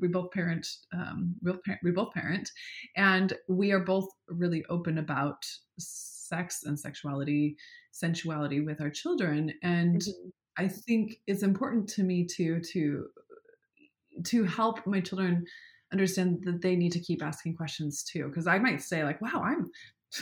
we both parent um, we both parent, we both parent and we are both really open about sex and sexuality sensuality with our children and mm-hmm. I think it's important to me to to to help my children understand that they need to keep asking questions too because i might say like wow i'm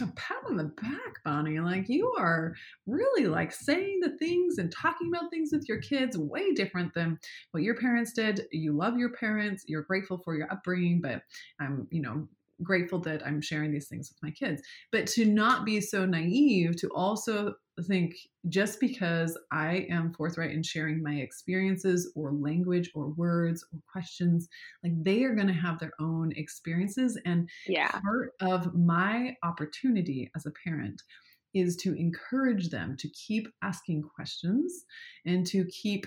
a pat on the back, Bonnie. Like you are really like saying the things and talking about things with your kids way different than what your parents did. You love your parents. You're grateful for your upbringing, but I'm, you know, grateful that I'm sharing these things with my kids. But to not be so naive to also think just because I am forthright in sharing my experiences or language or words or questions, like they are going to have their own experiences. And yeah. part of my opportunity as a parent is to encourage them to keep asking questions and to keep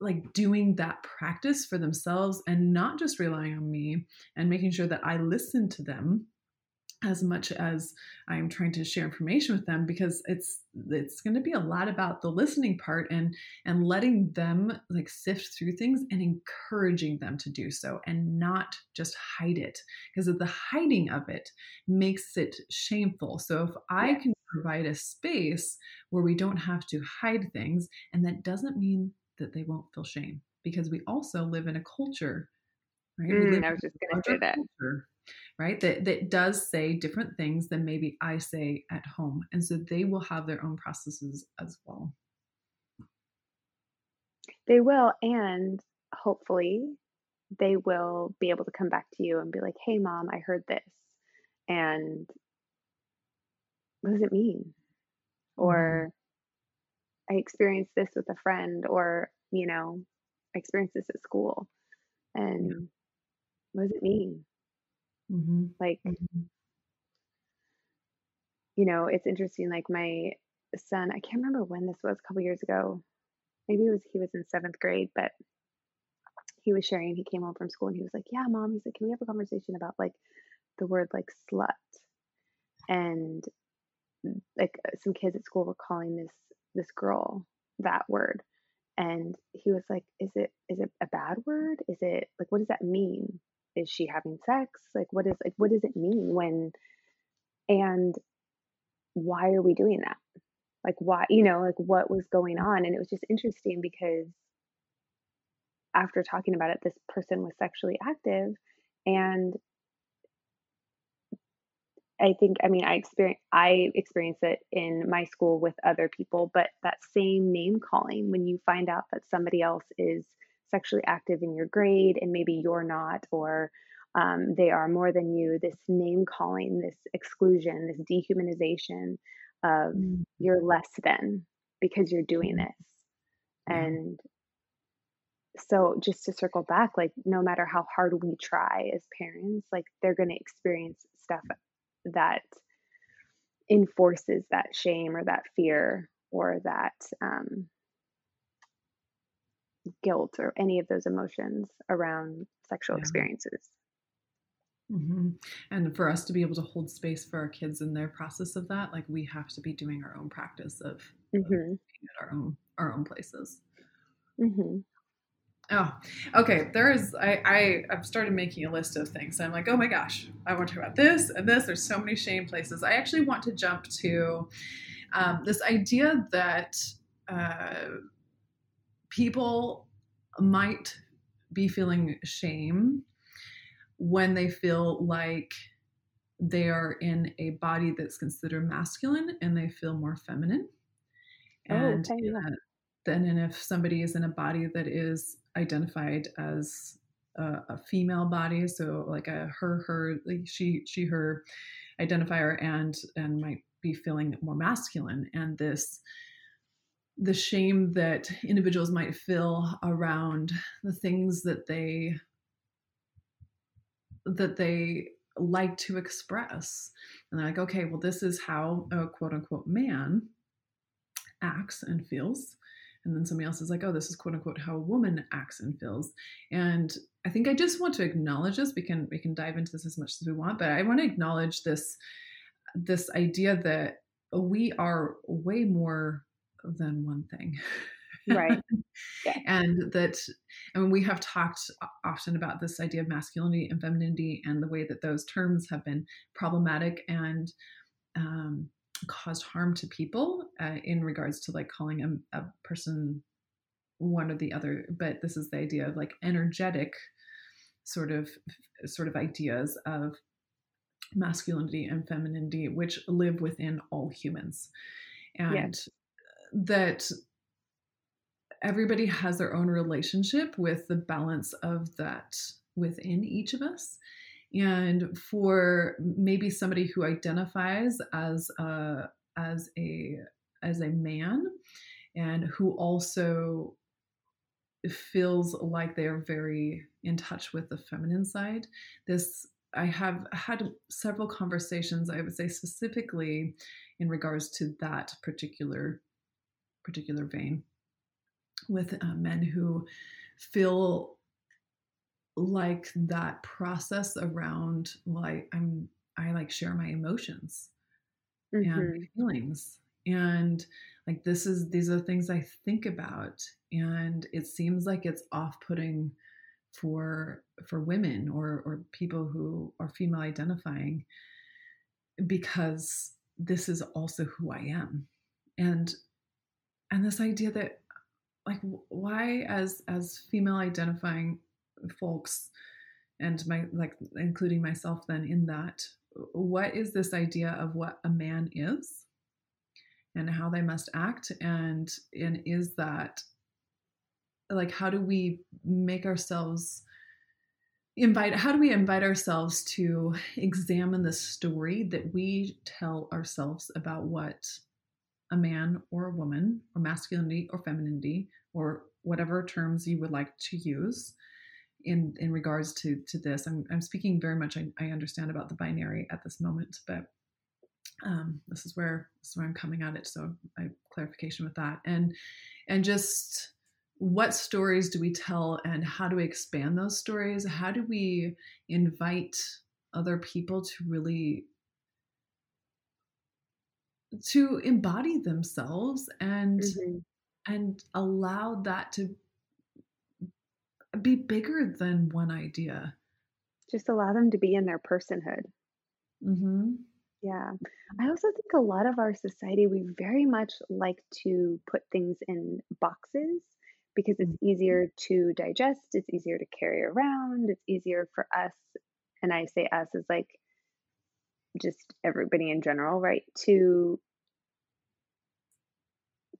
like doing that practice for themselves and not just relying on me and making sure that I listen to them as much as I'm trying to share information with them because it's it's going to be a lot about the listening part and and letting them like sift through things and encouraging them to do so and not just hide it because the hiding of it makes it shameful. So if I can provide a space where we don't have to hide things and that doesn't mean that they won't feel shame because we also live in a culture right? Mm, I was just going to say that. Culture, right? That, that does say different things than maybe I say at home. And so they will have their own processes as well. They will. And hopefully they will be able to come back to you and be like, hey, mom, I heard this. And what does it mean? Or mm-hmm. I experienced this with a friend, or, you know, I experienced this at school. And what does it mean? Mm-hmm. Like, mm-hmm. you know, it's interesting. Like my son, I can't remember when this was, a couple years ago. Maybe it was he was in seventh grade, but he was sharing. He came home from school and he was like, "Yeah, mom." He's like, "Can we have a conversation about like the word like slut?" And like some kids at school were calling this this girl that word and he was like is it is it a bad word is it like what does that mean is she having sex? Like what is like what does it mean when and why are we doing that? Like why you know like what was going on? And it was just interesting because after talking about it this person was sexually active and I think I mean I experience I experience it in my school with other people, but that same name calling when you find out that somebody else is sexually active in your grade and maybe you're not, or um, they are more than you, this name calling, this exclusion, this dehumanization of mm. you're less than because you're doing mm. this. And so just to circle back, like no matter how hard we try as parents, like they're going to experience stuff that enforces that shame or that fear or that um, guilt or any of those emotions around sexual yeah. experiences. Mm-hmm. And for us to be able to hold space for our kids in their process of that, like we have to be doing our own practice of, mm-hmm. of at our own our own places. Mm-hmm. Oh, okay. There is. I, I I've started making a list of things. I'm like, oh my gosh, I want to talk about this and this. There's so many shame places. I actually want to jump to um, this idea that uh, people might be feeling shame when they feel like they are in a body that's considered masculine and they feel more feminine. Oh, and oh, uh, then, and if somebody is in a body that is identified as a, a female body, so like a her, her, like she, she, her identifier, and and might be feeling more masculine, and this the shame that individuals might feel around the things that they that they like to express. And they're like okay well this is how a quote unquote man acts and feels. And then somebody else is like oh this is quote unquote how a woman acts and feels. And i think i just want to acknowledge this. We can we can dive into this as much as we want but i want to acknowledge this this idea that we are way more than one thing right yeah. and that I mean we have talked often about this idea of masculinity and femininity and the way that those terms have been problematic and um, caused harm to people uh, in regards to like calling a, a person one or the other but this is the idea of like energetic sort of sort of ideas of masculinity and femininity which live within all humans and yes. That everybody has their own relationship with the balance of that within each of us. And for maybe somebody who identifies as a as a as a man and who also feels like they are very in touch with the feminine side this i have had several conversations i would say specifically in regards to that particular particular vein with uh, men who feel like that process around well I, i'm i like share my emotions mm-hmm. and feelings and like this is these are things i think about and it seems like it's off-putting for for women or or people who are female identifying because this is also who i am and and this idea that like why as as female identifying folks and my like including myself then in that what is this idea of what a man is and how they must act? And and is that like how do we make ourselves invite how do we invite ourselves to examine the story that we tell ourselves about what a man or a woman or masculinity or femininity or whatever terms you would like to use in in regards to to this. I'm, I'm speaking very much I, I understand about the binary at this moment but um, this is where this is where i'm coming at it so i clarification with that. And and just what stories do we tell and how do we expand those stories? How do we invite other people to really to embody themselves and mm-hmm. and allow that to be bigger than one idea just allow them to be in their personhood. Mm-hmm. Yeah. I also think a lot of our society, we very much like to put things in boxes because it's Mm-hmm. easier to digest, it's easier to carry around, it's easier for us, and I say us as like just everybody in general, right? To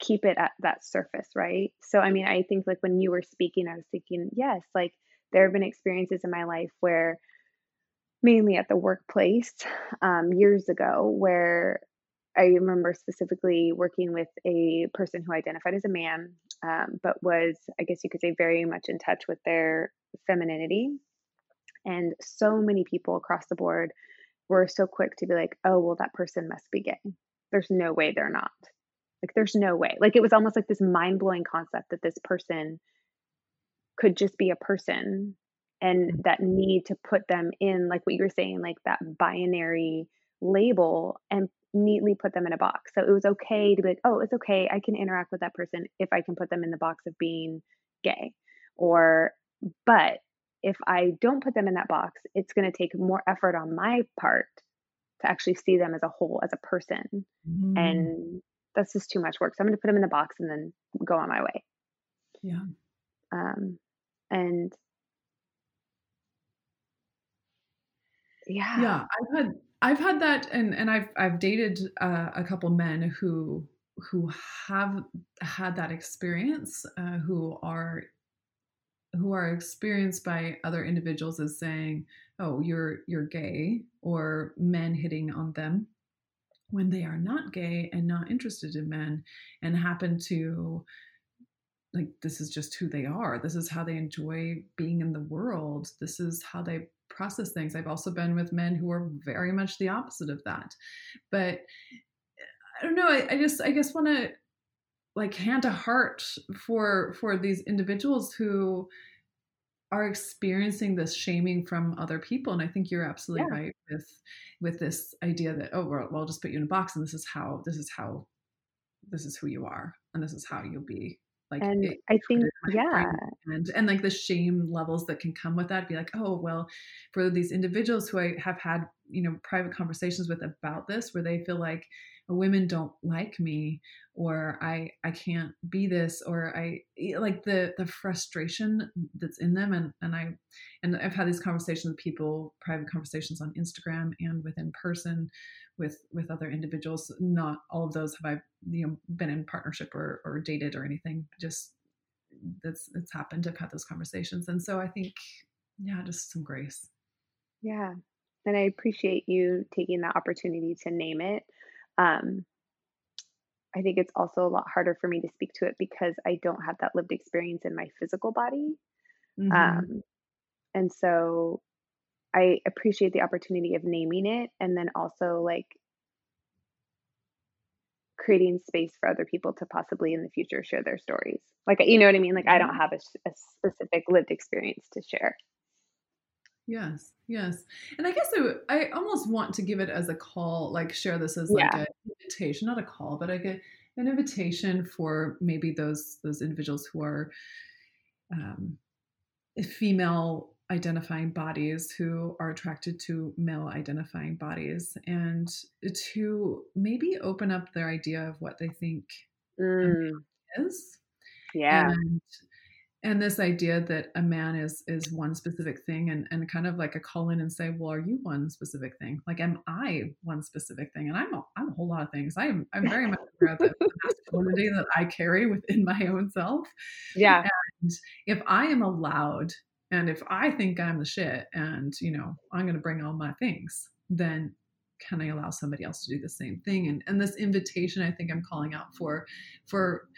keep it at that surface, right? So, I mean, I think like when you were speaking, I was thinking, yes, like there have been experiences in my life where, mainly at the workplace, um, years ago, where I remember specifically working with a person who identified as a man, um, but was, I guess you could say, very much in touch with their femininity. And so many people across the board were so quick to be like, oh, well, that person must be gay. There's no way they're not. Like, there's no way. Like, it was almost like this mind blowing concept that this person could just be a person and Mm-hmm. that need to put them in, like what you were saying, like that binary label and neatly put them in a box. So it was okay to be like, oh, it's okay. I can interact with that person if I can put them in the box of being gay. Or, but if I don't put them in that box, it's going to take more effort on my part to actually see them as a whole, as a person. Mm-hmm. And that's just too much work. So I'm going to put them in the box and then go on my way. Yeah. Um, and yeah, Yeah. I've had I've had that and and I've I've dated uh, a couple men who who have had that experience, uh, who are who are experienced by other individuals as saying, "Oh, you're you're gay," or men hitting on them when they are not gay and not interested in men and happen to like this is just who they are. This is how they enjoy being in the world. This is how they process things. I've also been with men who are very much the opposite of that. But i don't know. I, I just i guess want to like hand a heart for for these individuals who are experiencing this shaming from other people and i think you're absolutely yeah, right with with this idea that oh well, well i'll just put you in a box and this is how this is how this is who you are and this is how you'll be like and it, I think yeah, and and like the shame levels that can come with that be like oh well for these individuals who i have had you know private conversations with about this where they feel like women don't like me or i i can't be this or i like the the frustration that's in them and and i and i've had these conversations with people private conversations on instagram and within person with with other individuals not all of those have i you know been in partnership or or dated or anything just that's it's happened i've had those conversations and so i think yeah just some grace yeah. And I appreciate you taking the opportunity to name it. Um, I think it's also a lot harder for me to speak to it because I don't have that lived experience in my physical body. mm-hmm. Um, and so I appreciate the opportunity of naming it and then also like creating space for other people to possibly in the future share their stories. Like, you know what I mean? Like, I don't have a, a specific lived experience to share. Yes, yes. And I guess I almost want to give it as a call, like share this as like Yeah. an invitation, not a call, but like a, an invitation for maybe those those individuals who are um, female identifying bodies who are attracted to male identifying bodies and to maybe open up their idea of what they think Mm, is. Yeah. and and this idea that a man is is one specific thing and and kind of like a call in and say well are you one specific thing? Like am i one specific thing? And i'm a, I'm a whole lot of things. I'm i'm very much aware of the masculinity that i carry within my own self. Yeah. and if i am allowed and if i think i'm the shit and you know i'm going to bring all my things then can i allow somebody else to do the same thing? And and this invitation i think i'm calling out for for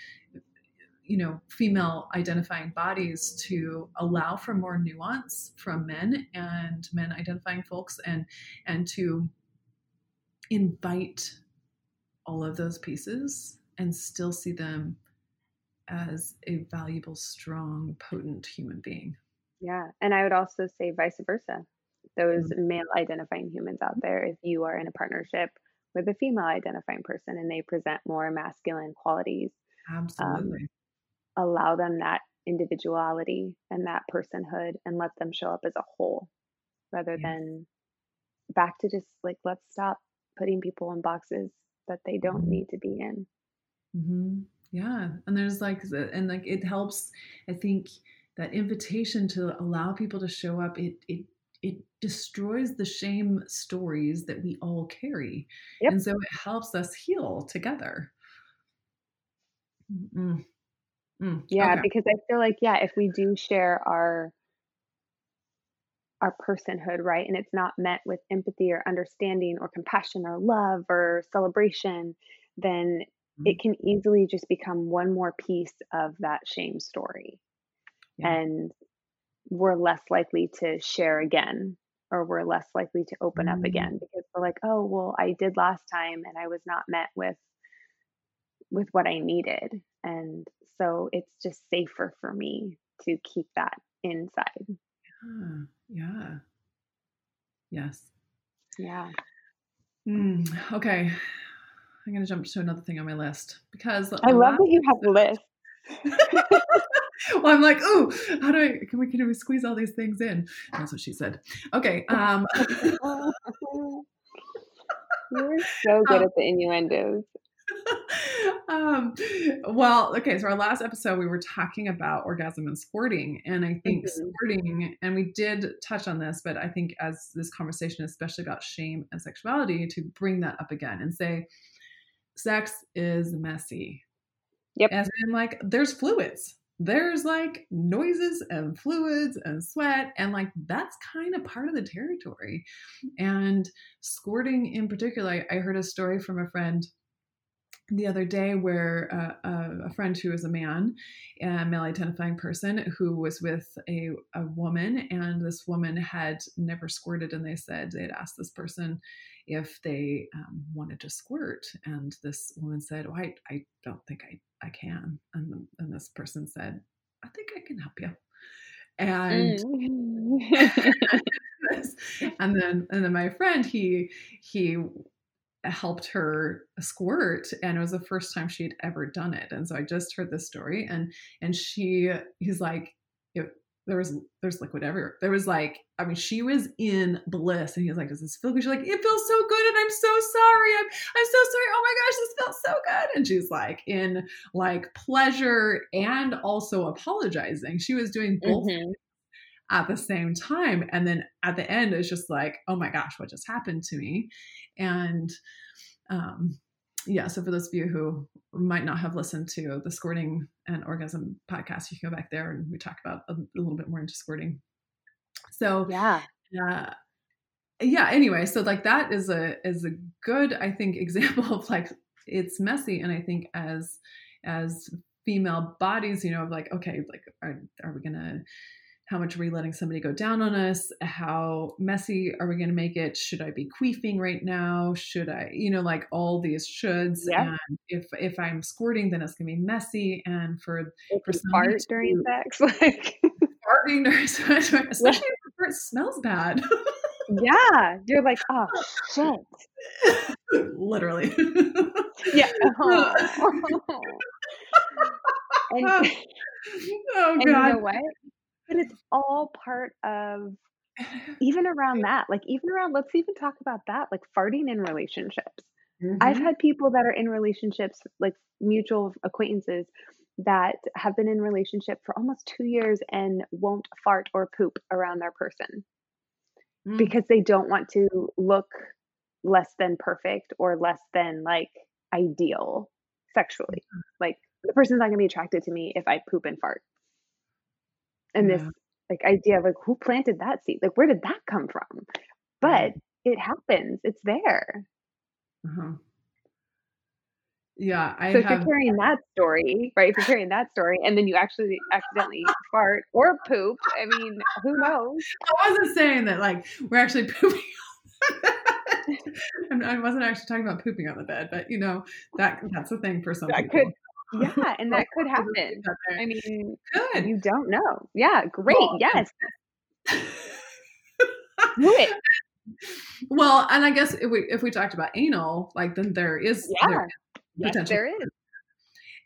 you know female identifying bodies to allow for more nuance from men and men identifying folks and and to invite all of those pieces and still see them as a valuable strong potent human being Yeah. And I would also say vice versa. Those male identifying humans out there, if you are in a partnership with a female identifying person and they present more masculine qualities, um, absolutely allow them that individuality and that personhood and let them show up as a whole. rather yeah. than back to just like let's stop putting people in boxes that they don't mm-hmm. need to be in. Mm-hmm. Yeah, and there's like and like it helps. I think that invitation to allow people to show up. It it it destroys the shame stories that we all carry, yep. and so it helps us heal together. Mm. Mm. Yeah, okay. because I feel like yeah, if we do share our our personhood, right? And it's not met with empathy or understanding or compassion or love or celebration, then mm-hmm. it can easily just become one more piece of that shame story. Yeah. And we're less likely to share again or we're less likely to open mm-hmm. up again because we're like, oh, well, I did last time and I was not met with with what I needed. And so it's just safer for me to keep that inside. Yeah. Yeah. Yes. Yeah. Mm, okay. I'm going to jump to another thing on my list because I love that you have a list. well, I'm like, oh, how do I can we can we squeeze all these things in? That's what she said. Okay. Um You're so good um, at the innuendos. um, well, okay. So our last episode, we were talking about orgasm and squirting, and I think mm-hmm. squirting, and we did touch on this, but I think as this conversation, especially about shame and sexuality, to bring that up again and say, sex is messy. Yep. As in, like, there's fluids. There's like noises and fluids and sweat, and like that's kind of part of the territory. And squirting in particular, I, I heard a story from a friend the other day where uh, uh, a friend who is a man, a male identifying person, who was with a, a woman, and this woman had never squirted, and they said they'd asked this person if they um, wanted to squirt, and this woman said, "Oh, I, I don't think I, I can," and, and this person said, "I think I can help you." and mm. and then and then my friend he he helped her squirt and it was the first time she'd ever done it and so i just heard this story and and she he's like it, there was there's liquid everywhere. There was like i mean she was in bliss and he was like does this feel good? She's like it feels so good and i'm so sorry. I'm i'm so sorry. Oh my gosh this felt so good. And she's like in like pleasure and also apologizing. She was doing both mm-hmm. at the same time. And then at the end, it's just like, oh my gosh, what just happened to me? And um, yeah, so for those of you who might not have listened to the squirting and orgasm podcast, you can go back there and we talk about a, a little bit more into squirting. So yeah. Uh, yeah anyway so like that is a is a good i think example of like it's messy and i think as as female bodies you know of like okay like are, are we gonna how much are we letting somebody go down on us? How messy are we going to make it? Should I be queefing right now? Should I, you know, like all these shoulds. Yeah. And if if I'm squirting, then it's going to be messy. And for if for fart during sex, like farting during sex, especially if it smells bad. yeah, you're like, oh shit. Literally. yeah. Oh. and, oh, God. and you know what? But it's all part of even around that, like even around, let's even talk about that, like farting in relationships. Mm-hmm. I've had people that are in relationships, like mutual acquaintances, that have been in relationship for almost two years and won't fart or poop around their person mm. because they don't want to look less than perfect or less than like ideal sexually. Mm-hmm. Like the person's not going to be attracted to me if I poop and fart and yeah. this like idea of like who planted that seed? Like where did that come from? But it happens. It's there. Uh-huh. yeah I so have... if you're carrying that story right if you're carrying that story and then you actually accidentally fart or poop i mean who knows? i wasn't saying that like we're actually pooping I wasn't actually talking about pooping on the bed, but you know that that's a thing for some that people. Could, yeah, and that could happen. I mean, good. You don't know. Yeah, great. Well, yes. Do it. Well, and I guess if we if we talked about anal, like then there is yeah, there, yes, potential. there is.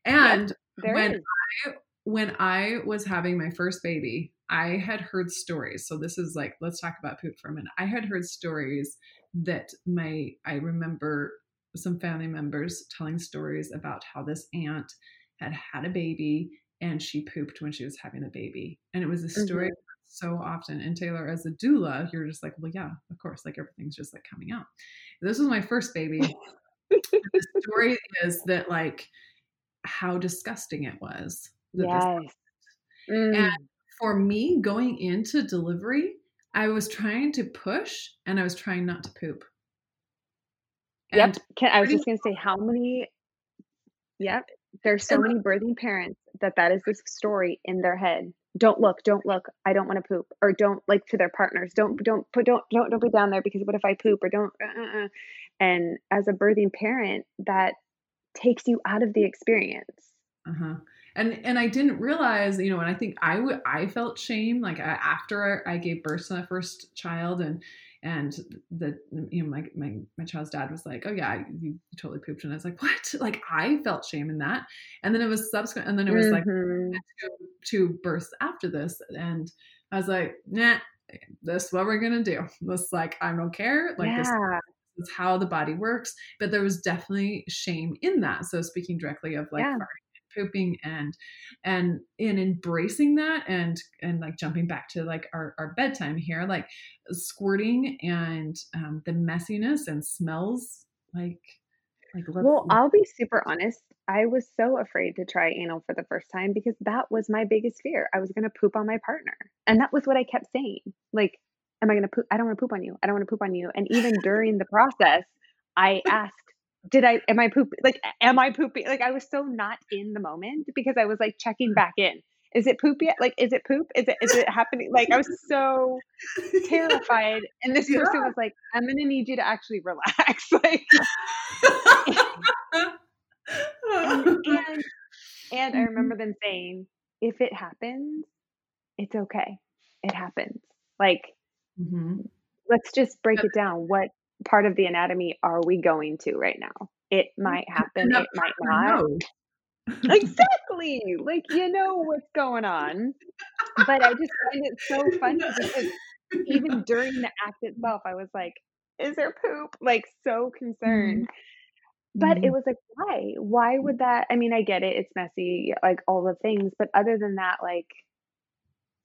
And yes, when is. I when I was having my first baby, I had heard stories. So this is like, let's talk about poop for a minute. I had heard stories that my, I remember some family members telling stories about how this aunt had had a baby and she pooped when she was having the baby. And it was a story mm-hmm. so often. And Taylor, as a doula, you're just like, well, yeah, of course, like everything's just like coming out. This was my first baby. the story is that like how disgusting it was. Yes. Mm. And for me, going into delivery, I was trying to push and I was trying not to poop. And yep. Can, I was just going to say how many. Yep. There's so many birthing parents that that is this story in their head. Don't look, don't look. I don't want to poop, or don't like to their partners. Don't don't put don't don't don't be down there because what if I poop or don't. Uh, uh, uh. And as a birthing parent, that takes you out of the experience. Uh huh and and I didn't realize, you know, and I think I would I felt shame like I, after I gave birth to my first child, and and the you know my my my child's dad was like, oh yeah, you totally pooped, and I was like, what? Like I felt shame in that, and then it was subsequent, and then it was mm-hmm. like two births after this, and I was like, nah, this is what we're gonna do. This like I don't care, like yeah. this is how the body works. But there was definitely shame in that. So speaking directly of like yeah pooping and and in embracing that and and like jumping back to like our, our bedtime here like squirting and um, the messiness and smells like like well i'll be super honest i was so afraid to try anal for the first time because that was my biggest fear i was going to poop on my partner and that was what i kept saying like am i going to poop i don't want to poop on you i don't want to poop on you and even during the process i asked did I am I pooping like am I pooping like I was so not in the moment because I was like checking mm. back in. Is it poop yet? Like is it poop? Is it is it happening? Like I was so terrified. And this yeah. person was like, I'm gonna need you to actually relax. like and, and, and I remember them saying, if it happens, it's okay. It happens. Like mm-hmm. let's just break it down. What part of the anatomy are we going to right now? It might happen, it might not. exactly. Like you know what's going on. But I just find it so funny because even during the act itself, I was like, is there poop? Like so concerned. Mm-hmm. But mm-hmm. it was like, why? Why would that? I mean, I get it. It's messy, like all the things. But other than that, like,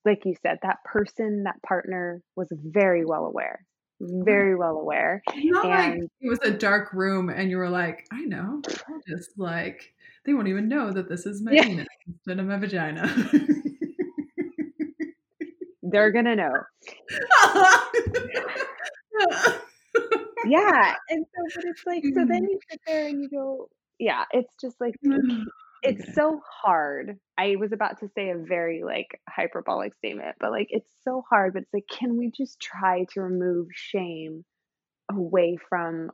like you said, that person, that partner was very well aware very well aware. Not and like it was a dark room and you were like, I know. I'll just like they won't even know that this is my yeah. penis instead of my vagina. They're gonna know. yeah. And so but it's like so then mm. you sit there and you go, yeah, it's just like it's okay. so hard. I was about to say a very like hyperbolic statement, but like it's so hard, but it's like can we just try to remove shame away from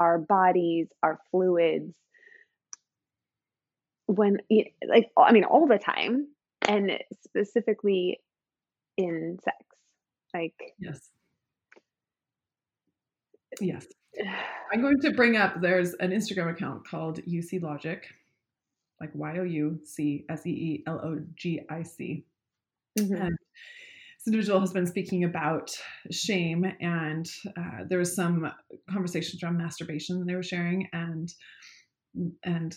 our bodies, our fluids when like I mean all the time and specifically in sex. Like Yes. Yes. I'm going to bring up there's an Instagram account called UC Logic like Y O U C S E E L O G I C. Mm-hmm. And this individual has been speaking about shame, and uh, there was some conversations around masturbation that they were sharing, and and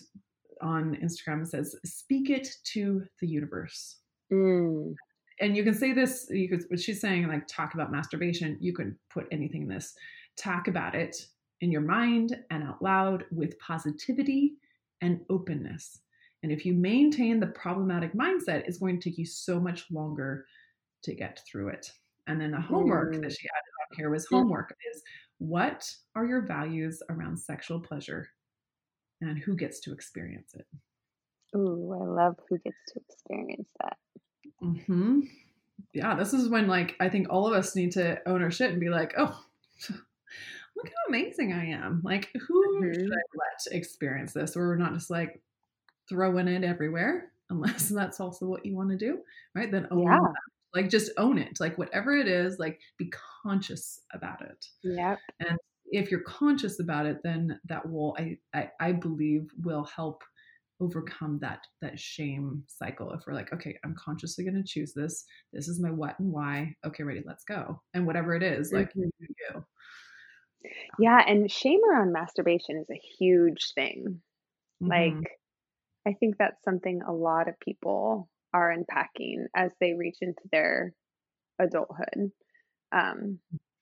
on Instagram it says, "Speak it to the universe." Mm. And you can say this. You could. What she's saying, like, talk about masturbation. You can put anything in this. Talk about it in your mind and out loud with positivity and openness. And if you maintain the problematic mindset, it's going to take you so much longer to get through it. And then the homework mm. that she added on here was homework is what are your values around sexual pleasure and who gets to experience it? Ooh, I love who gets to experience that. Mm-hmm. Yeah, this is when like I think all of us need to own our shit and be like, oh, look how amazing I am. Like, who mm-hmm. should I let experience this? Or we're not just like, throwing it everywhere unless that's also what you want to do right? Then own yeah. like just own it. Like whatever it is like be conscious about it. Yeah and if you're conscious about it then that will I, I i believe will help overcome that that shame cycle if we're like okay i'm consciously going to choose this. This is my what and why. Okay ready let's go. And whatever it is like mm-hmm. you yeah and shame around masturbation is a huge thing. Mm-hmm. like i think that's something a lot of people are unpacking as they reach into their adulthood um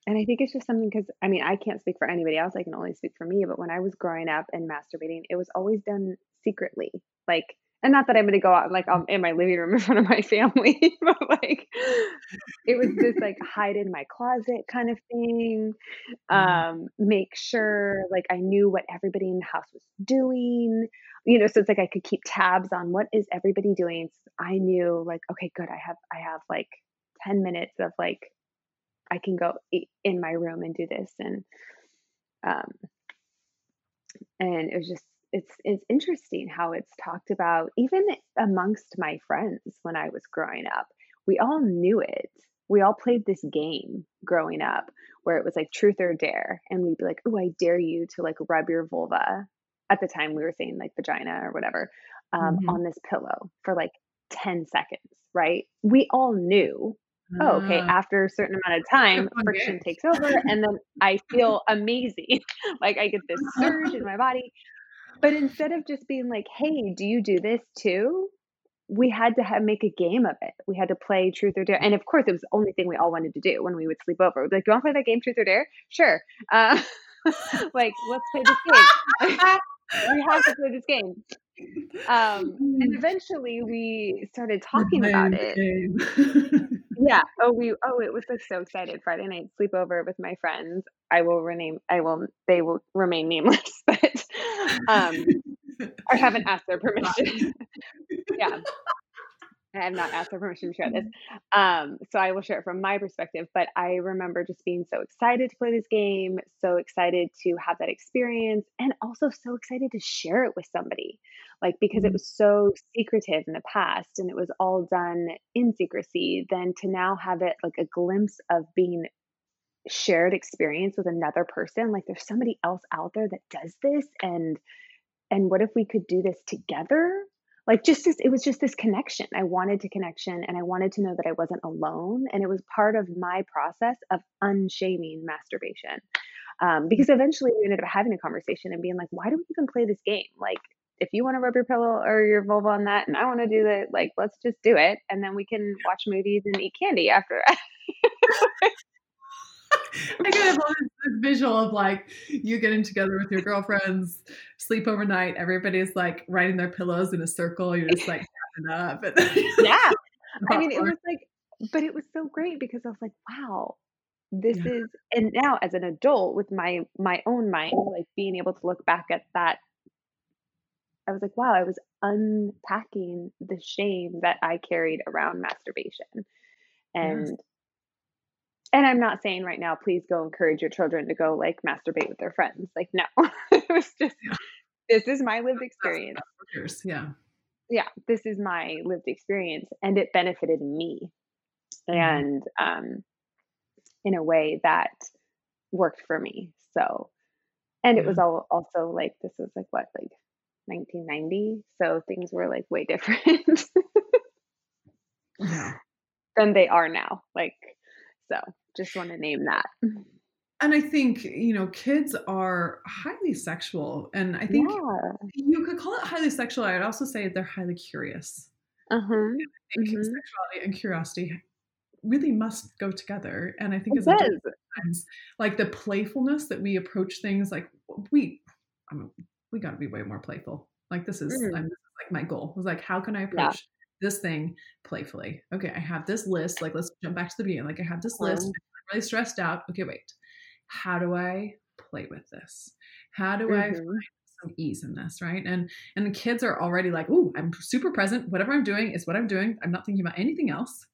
and I think it's just something because I mean, I can't speak for anybody else. I can only speak for me. But when I was growing up and masturbating, it was always done secretly. Like, and not that I'm going to go out like um, in my living room in front of my family, but like it was this like hide in my closet kind of thing. Mm-hmm. Um, make sure like I knew what everybody in the house was doing. You know, so it's like I could keep tabs on what is everybody doing. So I knew like, okay, good. I have I have like 10 minutes of like I can go in my room and do this and um and it was just it's it's interesting how it's talked about even amongst my friends when I was growing up. We all knew it. We all played this game growing up where it was like truth or dare and we'd be like, "Oh, I dare you to like rub your vulva." At the time we were saying like vagina or whatever um, mm-hmm. on this pillow for like 10 seconds, right? We all knew oh, okay, ah. after a certain amount of time, friction takes over, and then I feel amazing. like I get this surge in my body. But instead of just being like, hey, do you do this too? We had to have, make a game of it. We had to play truth or dare. And of course, it was the only thing we all wanted to do when we would sleep over. We'd be like, do you want to play that game, truth or dare? Sure. Uh, like, let's play this game. we have to play this game. Um, and eventually we started talking about it. yeah. Oh, we. Oh, it was like so excited. Friday night sleepover with my friends. I will rename. I will. They will remain nameless, but um, I haven't asked their permission. yeah. I have not asked for permission to share this. Um, so I will share it from my perspective. But I remember just being so excited to play this game, so excited to have that experience, and also so excited to share it with somebody. Like, because it mm-hmm. was so secretive in the past and it was all done in secrecy, then to now have it like a glimpse of being shared experience with another person like there's somebody else out there that does this and and what if we could do this together? Like just this it was just this connection. I wanted to connection and i wanted to know that i wasn't alone and it was part of my process of unshaming masturbation um, because eventually we ended up having a conversation and being like why do we even play this game? Like if you want to rub your pillow or your vulva on that and i want to do that like let's just do it and then we can watch movies and eat candy after I can have this, this visual of like you getting together with your girlfriends, sleep overnight. Everybody's like writing their pillows in a circle. You're just like up. yeah. I mean, it was like, but it was so great because I was like, wow, this yeah. is, and now as an adult with my my own mind, like being able to look back at that, I was like, wow, I was unpacking the shame that I carried around masturbation, and yes and I'm not saying right now, please go encourage your children to go like masturbate with their friends. Like, no, it was just, yeah. this is my lived experience. Yeah. Yeah. This is my lived experience and it benefited me. Mm-hmm. And, um, in a way that worked for me. So, and it was all also like, this was like what, like 1990. So things were like way different yeah. than they are now. Like, so just want to name that. And I think, you know, kids are highly sexual. And I think yeah. you could call it highly sexual. I'd also say they're highly curious. Uh-huh. Mm-hmm. Sexuality and curiosity really must go together. And I think it as like the playfulness that we approach things like we, I mean, we got to be way more playful. Like this is, mm. this is like my goal was like, how can I approach this thing playfully. Okay, I have this list. Like, let's jump back to the beginning. Like, I have this list. I'm really stressed out. Okay, wait. How do I play with this? How do mm-hmm. I find some ease in this? Right. And and the kids are already like, ooh, I'm super present. Whatever I'm doing is what I'm doing. I'm not thinking about anything else.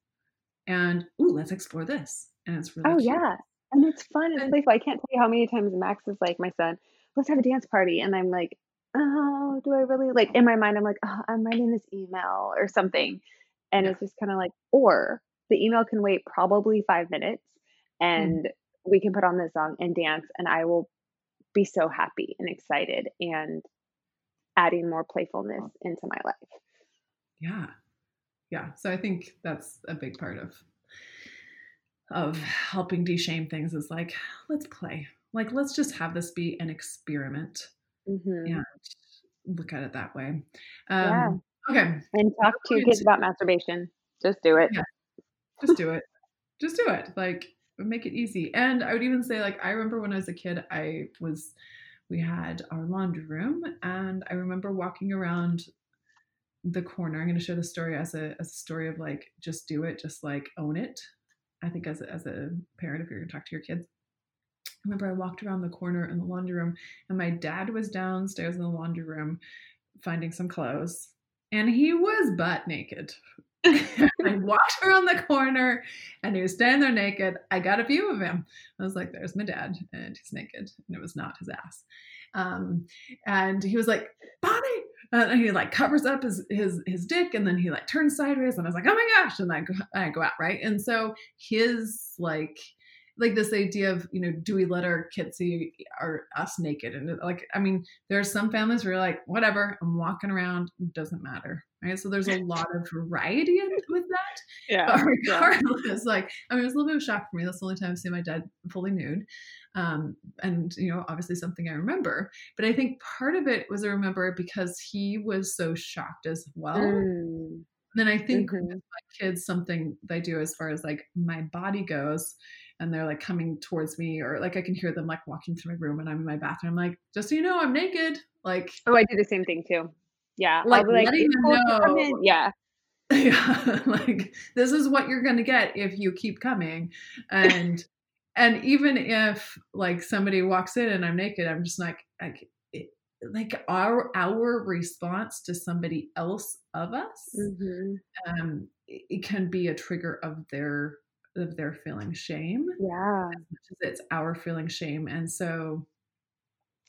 And ooh, let's explore this. And it's really oh cute. yeah, and it's fun. It's playful. I can't tell you how many times Max is like, my son, let's have a dance party, and I'm like, oh, do I really like in my mind? I'm like, oh, I'm writing this email or something. And yeah. it's just kind of like, or the email can wait probably five minutes mm. and mm. we can put on this song and dance and I will be so happy and excited. And adding more playfulness into my life. Yeah. Yeah. So I think that's a big part of of helping de-shame things is like let's play like let's just have this be an experiment mm-hmm. and look at it that way. Um, yeah. okay. And talk to your kids about masturbation. Just do it. Yeah. just do it. Just do it. Like make it easy. And i would even say like i remember when i was a kid i was we had our laundry room and i remember walking around the corner. I'm going to share the story as a, as a story of like just do it just like own it. I think as a, as a parent, if you're going to talk to your kids, I remember I walked around the corner in the laundry room, and my dad was downstairs in the laundry room finding some clothes, and he was butt naked. I walked around the corner and he was standing there naked. I got a view of him. I was like, there's my dad, and he's naked, and it was not his ass. Um, and he was like, Bonnie, and he like covers up his his his dick and then he like turns sideways and I was like oh my gosh and I go, I go out right and so his like like this idea of you know do we let our kids see our us naked? And like I mean there are some families where you're like whatever I'm walking around doesn't matter. Right? So there's a lot of variety with that. Yeah but regardless yeah. like I mean it was a little bit of a shock for me. That's the only time I've seen my dad fully nude. Um, and you know obviously something i remember. But i think part of it was i remember because he was so shocked as well. Mm. then i think mm-hmm. with my kids something they do as far as like my body goes and they're like coming towards me or like i can hear them like walking through my room and i'm in my bathroom I'm like just so you know i'm naked like oh i do the same thing too. Yeah like, like letting them know. yeah. Yeah like this is what you're gonna get if you keep coming and and even if like somebody walks in and I'm naked, I'm just like, like, like our our response to somebody else of us, mm-hmm. um, it, it can be a trigger of their of their feeling shame. Yeah, as as it's our feeling shame, and so,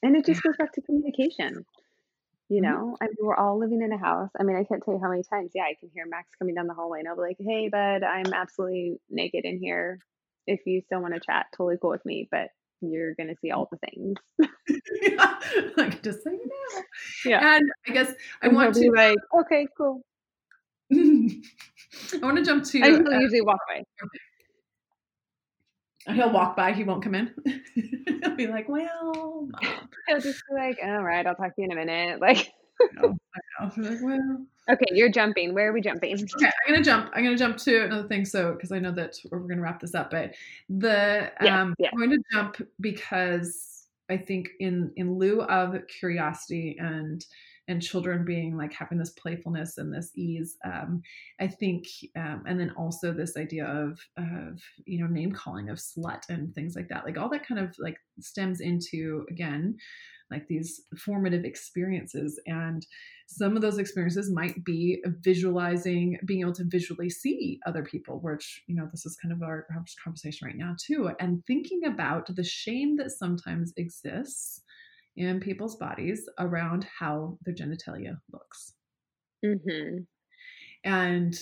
and it just yeah. goes back to communication. You mm-hmm. know. I mean, we're all living in a house. I mean, I can't tell you how many times, yeah, I can hear Max coming down the hallway and I'll be like, hey, bud, I'm absolutely naked in here if you still want to chat, totally cool with me, but you're gonna see all the things. yeah, like just so you know. Yeah. And I guess I and want to like, okay, cool. I want to jump to. I uh, usually walk away. He'll walk by. He won't come in. He'll be like, "Well," mom. he'll just be like, "All right, I'll talk to you in a minute." Like, I know, I know. Like, well, Okay, you're jumping. Where are we jumping? Okay, I'm gonna jump. I'm gonna jump to another thing. So, because I know that we're gonna wrap this up, but the yeah, um, yeah. I'm going to jump because I think in in lieu of curiosity and and children being like having this playfulness and this ease um, i think um, and then also this idea of of you know name calling of slut and things like that like all that kind of like stems into again like these formative experiences. And some of those experiences might be visualizing, being able to visually see other people, which, you know, this is kind of our conversation right now, too. And thinking about the shame that sometimes exists in people's bodies around how their genitalia looks. Mm-hmm. And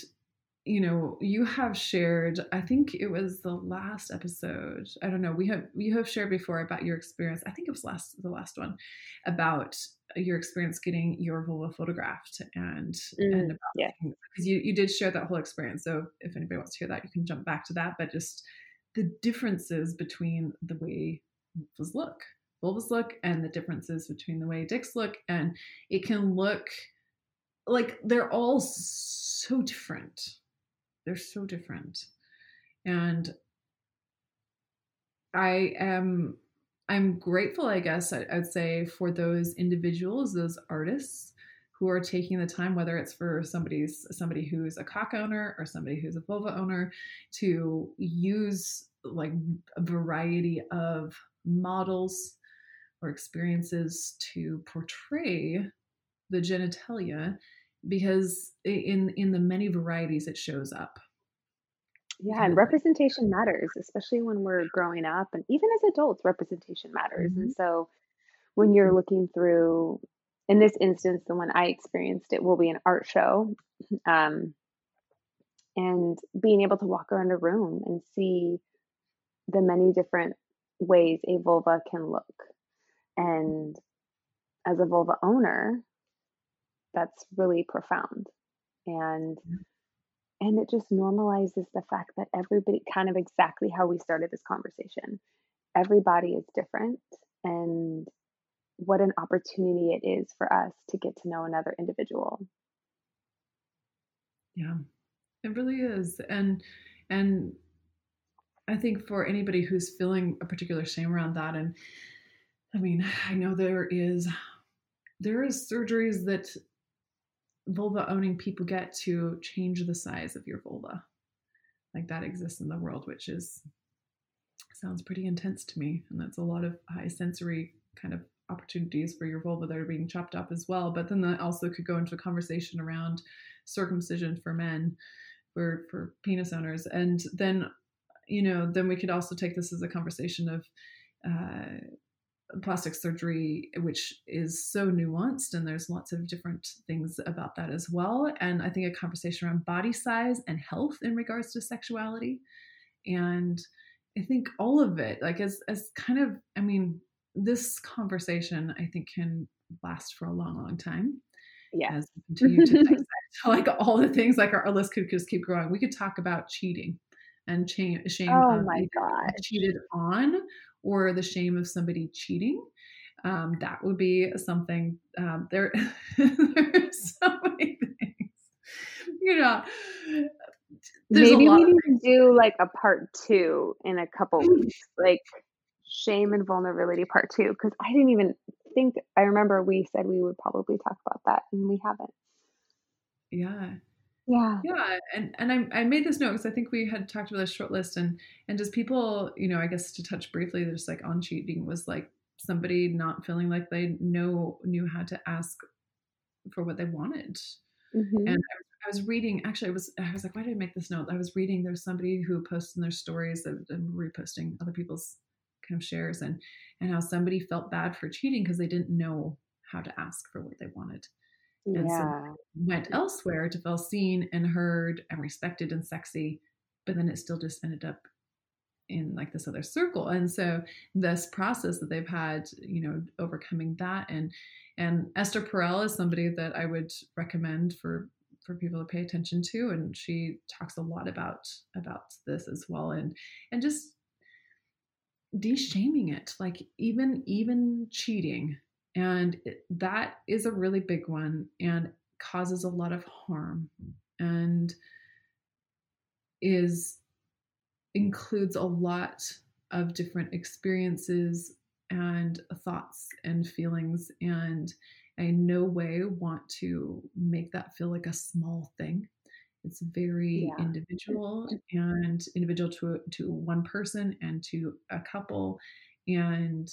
you know you have shared i think it was the last episode i don't know we have you have shared before about your experience i think it was last the last one about your experience getting your vulva photographed and mm, and about yeah because you, you did share that whole experience so if anybody wants to hear that you can jump back to that but just the differences between the way vulvas look vulvas look and the differences between the way dicks look and it can look like they're all so different they're so different. And I am I'm grateful, I guess I, would say, for those individuals, those artists who are taking the time, whether it's for somebody's somebody who's a cock owner or somebody who's a vulva owner, to use like a variety of models or experiences to portray the genitalia because in in the many varieties it shows up. Yeah and representation matters especially when we're growing up and even as adults representation matters. Mm-hmm. and so when you're looking through in this instance the one i experienced it will be an art show um, and being able to walk around a room and see the many different ways a vulva can look and as a vulva owner that's really profound. And and it just normalizes the fact that everybody kind of exactly how we started this conversation everybody is different. And what an opportunity it is for us to get to know another individual. Yeah it really is. And and i think for anybody who's feeling a particular shame around that and i mean i know there is there is surgeries that vulva owning people get to change the size of your vulva. Like that exists in the world which is sounds pretty intense to me and that's a lot of high sensory kind of opportunities for your vulva that are being chopped up as well. But then that also could go into a conversation around circumcision for men for for penis owners. And then you know then we could also take this as a conversation of uh, plastic surgery, which is so nuanced, and there's lots of different things about that as well. And I think a conversation around body size and health in regards to sexuality. And I think all of it, like as as kind of, I mean, this conversation I think can last for a long, long time. Yeah. As we continue to dissect like all the things, like our, our list could just keep growing. We could talk about cheating and shame, shame oh my god cheated on or the shame of somebody cheating. Um, that would be something. Um, there, there's so many things. You know, maybe we need to do like a part two in a couple weeks, like shame and vulnerability part two, because I didn't even think. I remember we said we would probably talk about that, and we haven't. Yeah, yeah. Yeah and and i, I made this note because i think we had talked about a short list and and just people you know i guess to touch briefly just like on cheating was like somebody not feeling like they know knew how to ask for what they wanted. Mm-hmm. and I, I, was reading actually i was i was like why did i make this note? I was reading there's somebody who posts in their stories and reposting other people's kind of shares and and how somebody felt bad for cheating because they didn't know how to ask for what they wanted and yeah. so went elsewhere to feel seen and heard and respected and sexy but then it still just ended up in like this other circle and so this process that they've had you know overcoming that and and esther perel is somebody that i would recommend for for people to pay attention to and she talks a lot about about this as well and and just de-shaming it like even even cheating and it, that is a really big one and causes a lot of harm and is includes a lot of different experiences and thoughts and feelings and I in no way want to make that feel like a small thing. It's very yeah. individual and individual to to one person and to a couple and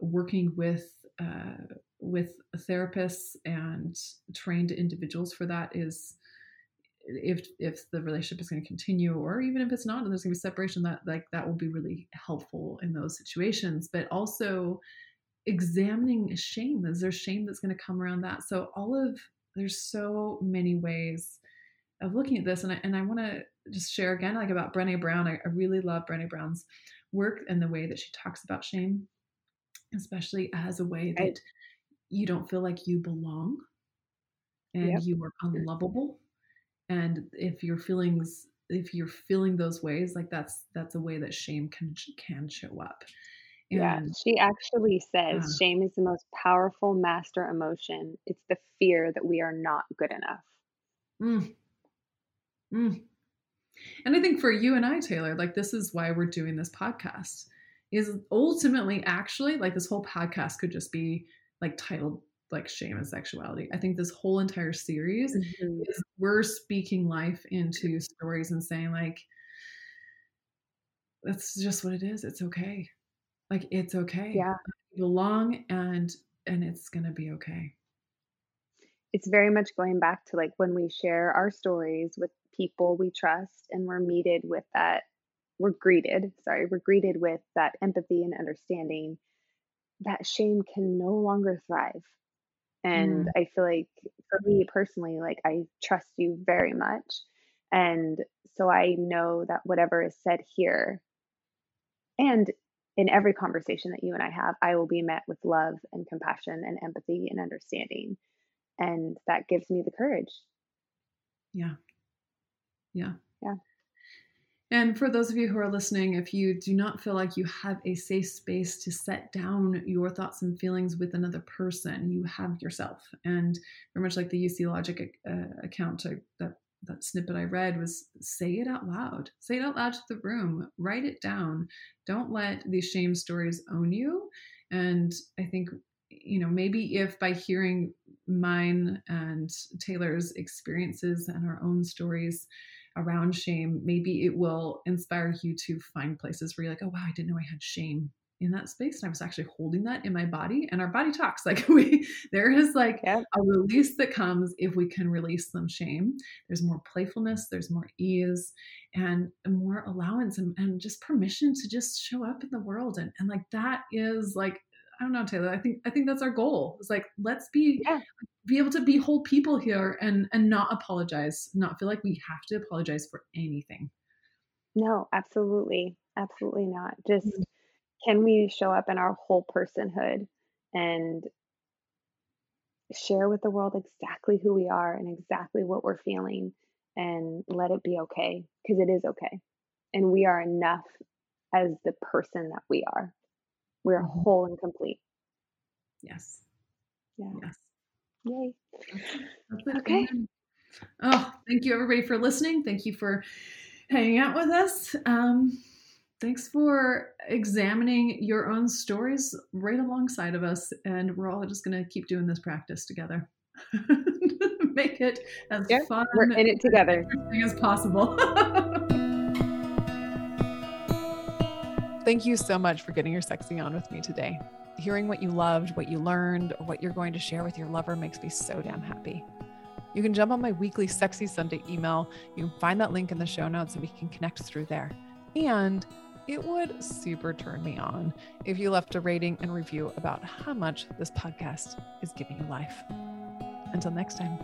working with uh, with therapists and trained individuals for that is if if the relationship is going to continue or even if it's not and there's going to be separation that like that will be really helpful in those situations. But also examining shame. Is there shame that's going to come around that? So all of there's so many ways of looking at this and I, and I want to just share again like about Brené Brown. I, I really love Brené Brown's work and the way that she talks about shame especially as a way that right. you don't feel like you belong and yep. you are unlovable and if your feelings if you're feeling those ways like that's that's a way that shame can can show up. And, yeah she actually says uh, shame is the most powerful master emotion. It's the fear that we are not good enough. Mm, mm. and i think for you and i taylor like this is why we're doing this podcast is ultimately actually like this whole podcast could just be like titled like shame and sexuality. I think this whole entire series mm-hmm. is we're speaking life into stories and saying like that's just what it is. It's okay. Like it's okay. Yeah. You belong and and it's gonna be okay. It's very much going back to like when we share our stories with people we trust and we're meted with that we're greeted, sorry, we're greeted with that empathy and understanding, that shame can no longer thrive. And mm. I feel like for me personally, like I trust you very much. And so I know that whatever is said here and in every conversation that you and I have, I will be met with love and compassion and empathy and understanding. And that gives me the courage. Yeah. Yeah. Yeah. And for those of you who are listening, if you do not feel like you have a safe space to set down your thoughts and feelings with another person, you have yourself. And very much like the UC Logic uh, account that that snippet I read was say it out loud. Say it out loud to the room. Write it down. Don't let these shame stories own you. And I think, you know, maybe if by hearing mine and Taylor's experiences and our own stories around shame, maybe it will inspire you to find places where you're like, oh, wow, I didn't know I had shame in that space and i was actually holding that in my body and our body talks like we there is like a release that comes if we can release some shame. There's more playfulness there's more ease and more allowance and, and just permission to just show up in the world and, and like that is like i don't know taylor i think i think that's our goal. It's like let's be yeah. be able to be whole people here and and not apologize not feel like we have to apologize for anything. No absolutely. Absolutely not. Just mm-hmm. can we show up in our whole personhood and share with the world exactly who we are and exactly what we're feeling and let it be okay? Because it is okay. And we are enough as the person that we are we're mm-hmm. whole and complete. Yes. Yeah. Yes. Yay. That's okay. Oh thank you everybody for listening. Thank you for hanging out with us. Um thanks for examining your own stories right alongside of us. And we're all just going to keep doing this practice together. Make it as yeah, fun we're in it together. as possible. Thank you so much for getting your sexy on with me today. Hearing what you loved, what you learned, or what you're going to share with your lover makes me so damn happy. You can jump on my weekly Sexy Sunday email. You can find that link in the show notes and we can connect through there. And it would super turn me on if you left a rating and review about how much this podcast is giving you life. Until next time.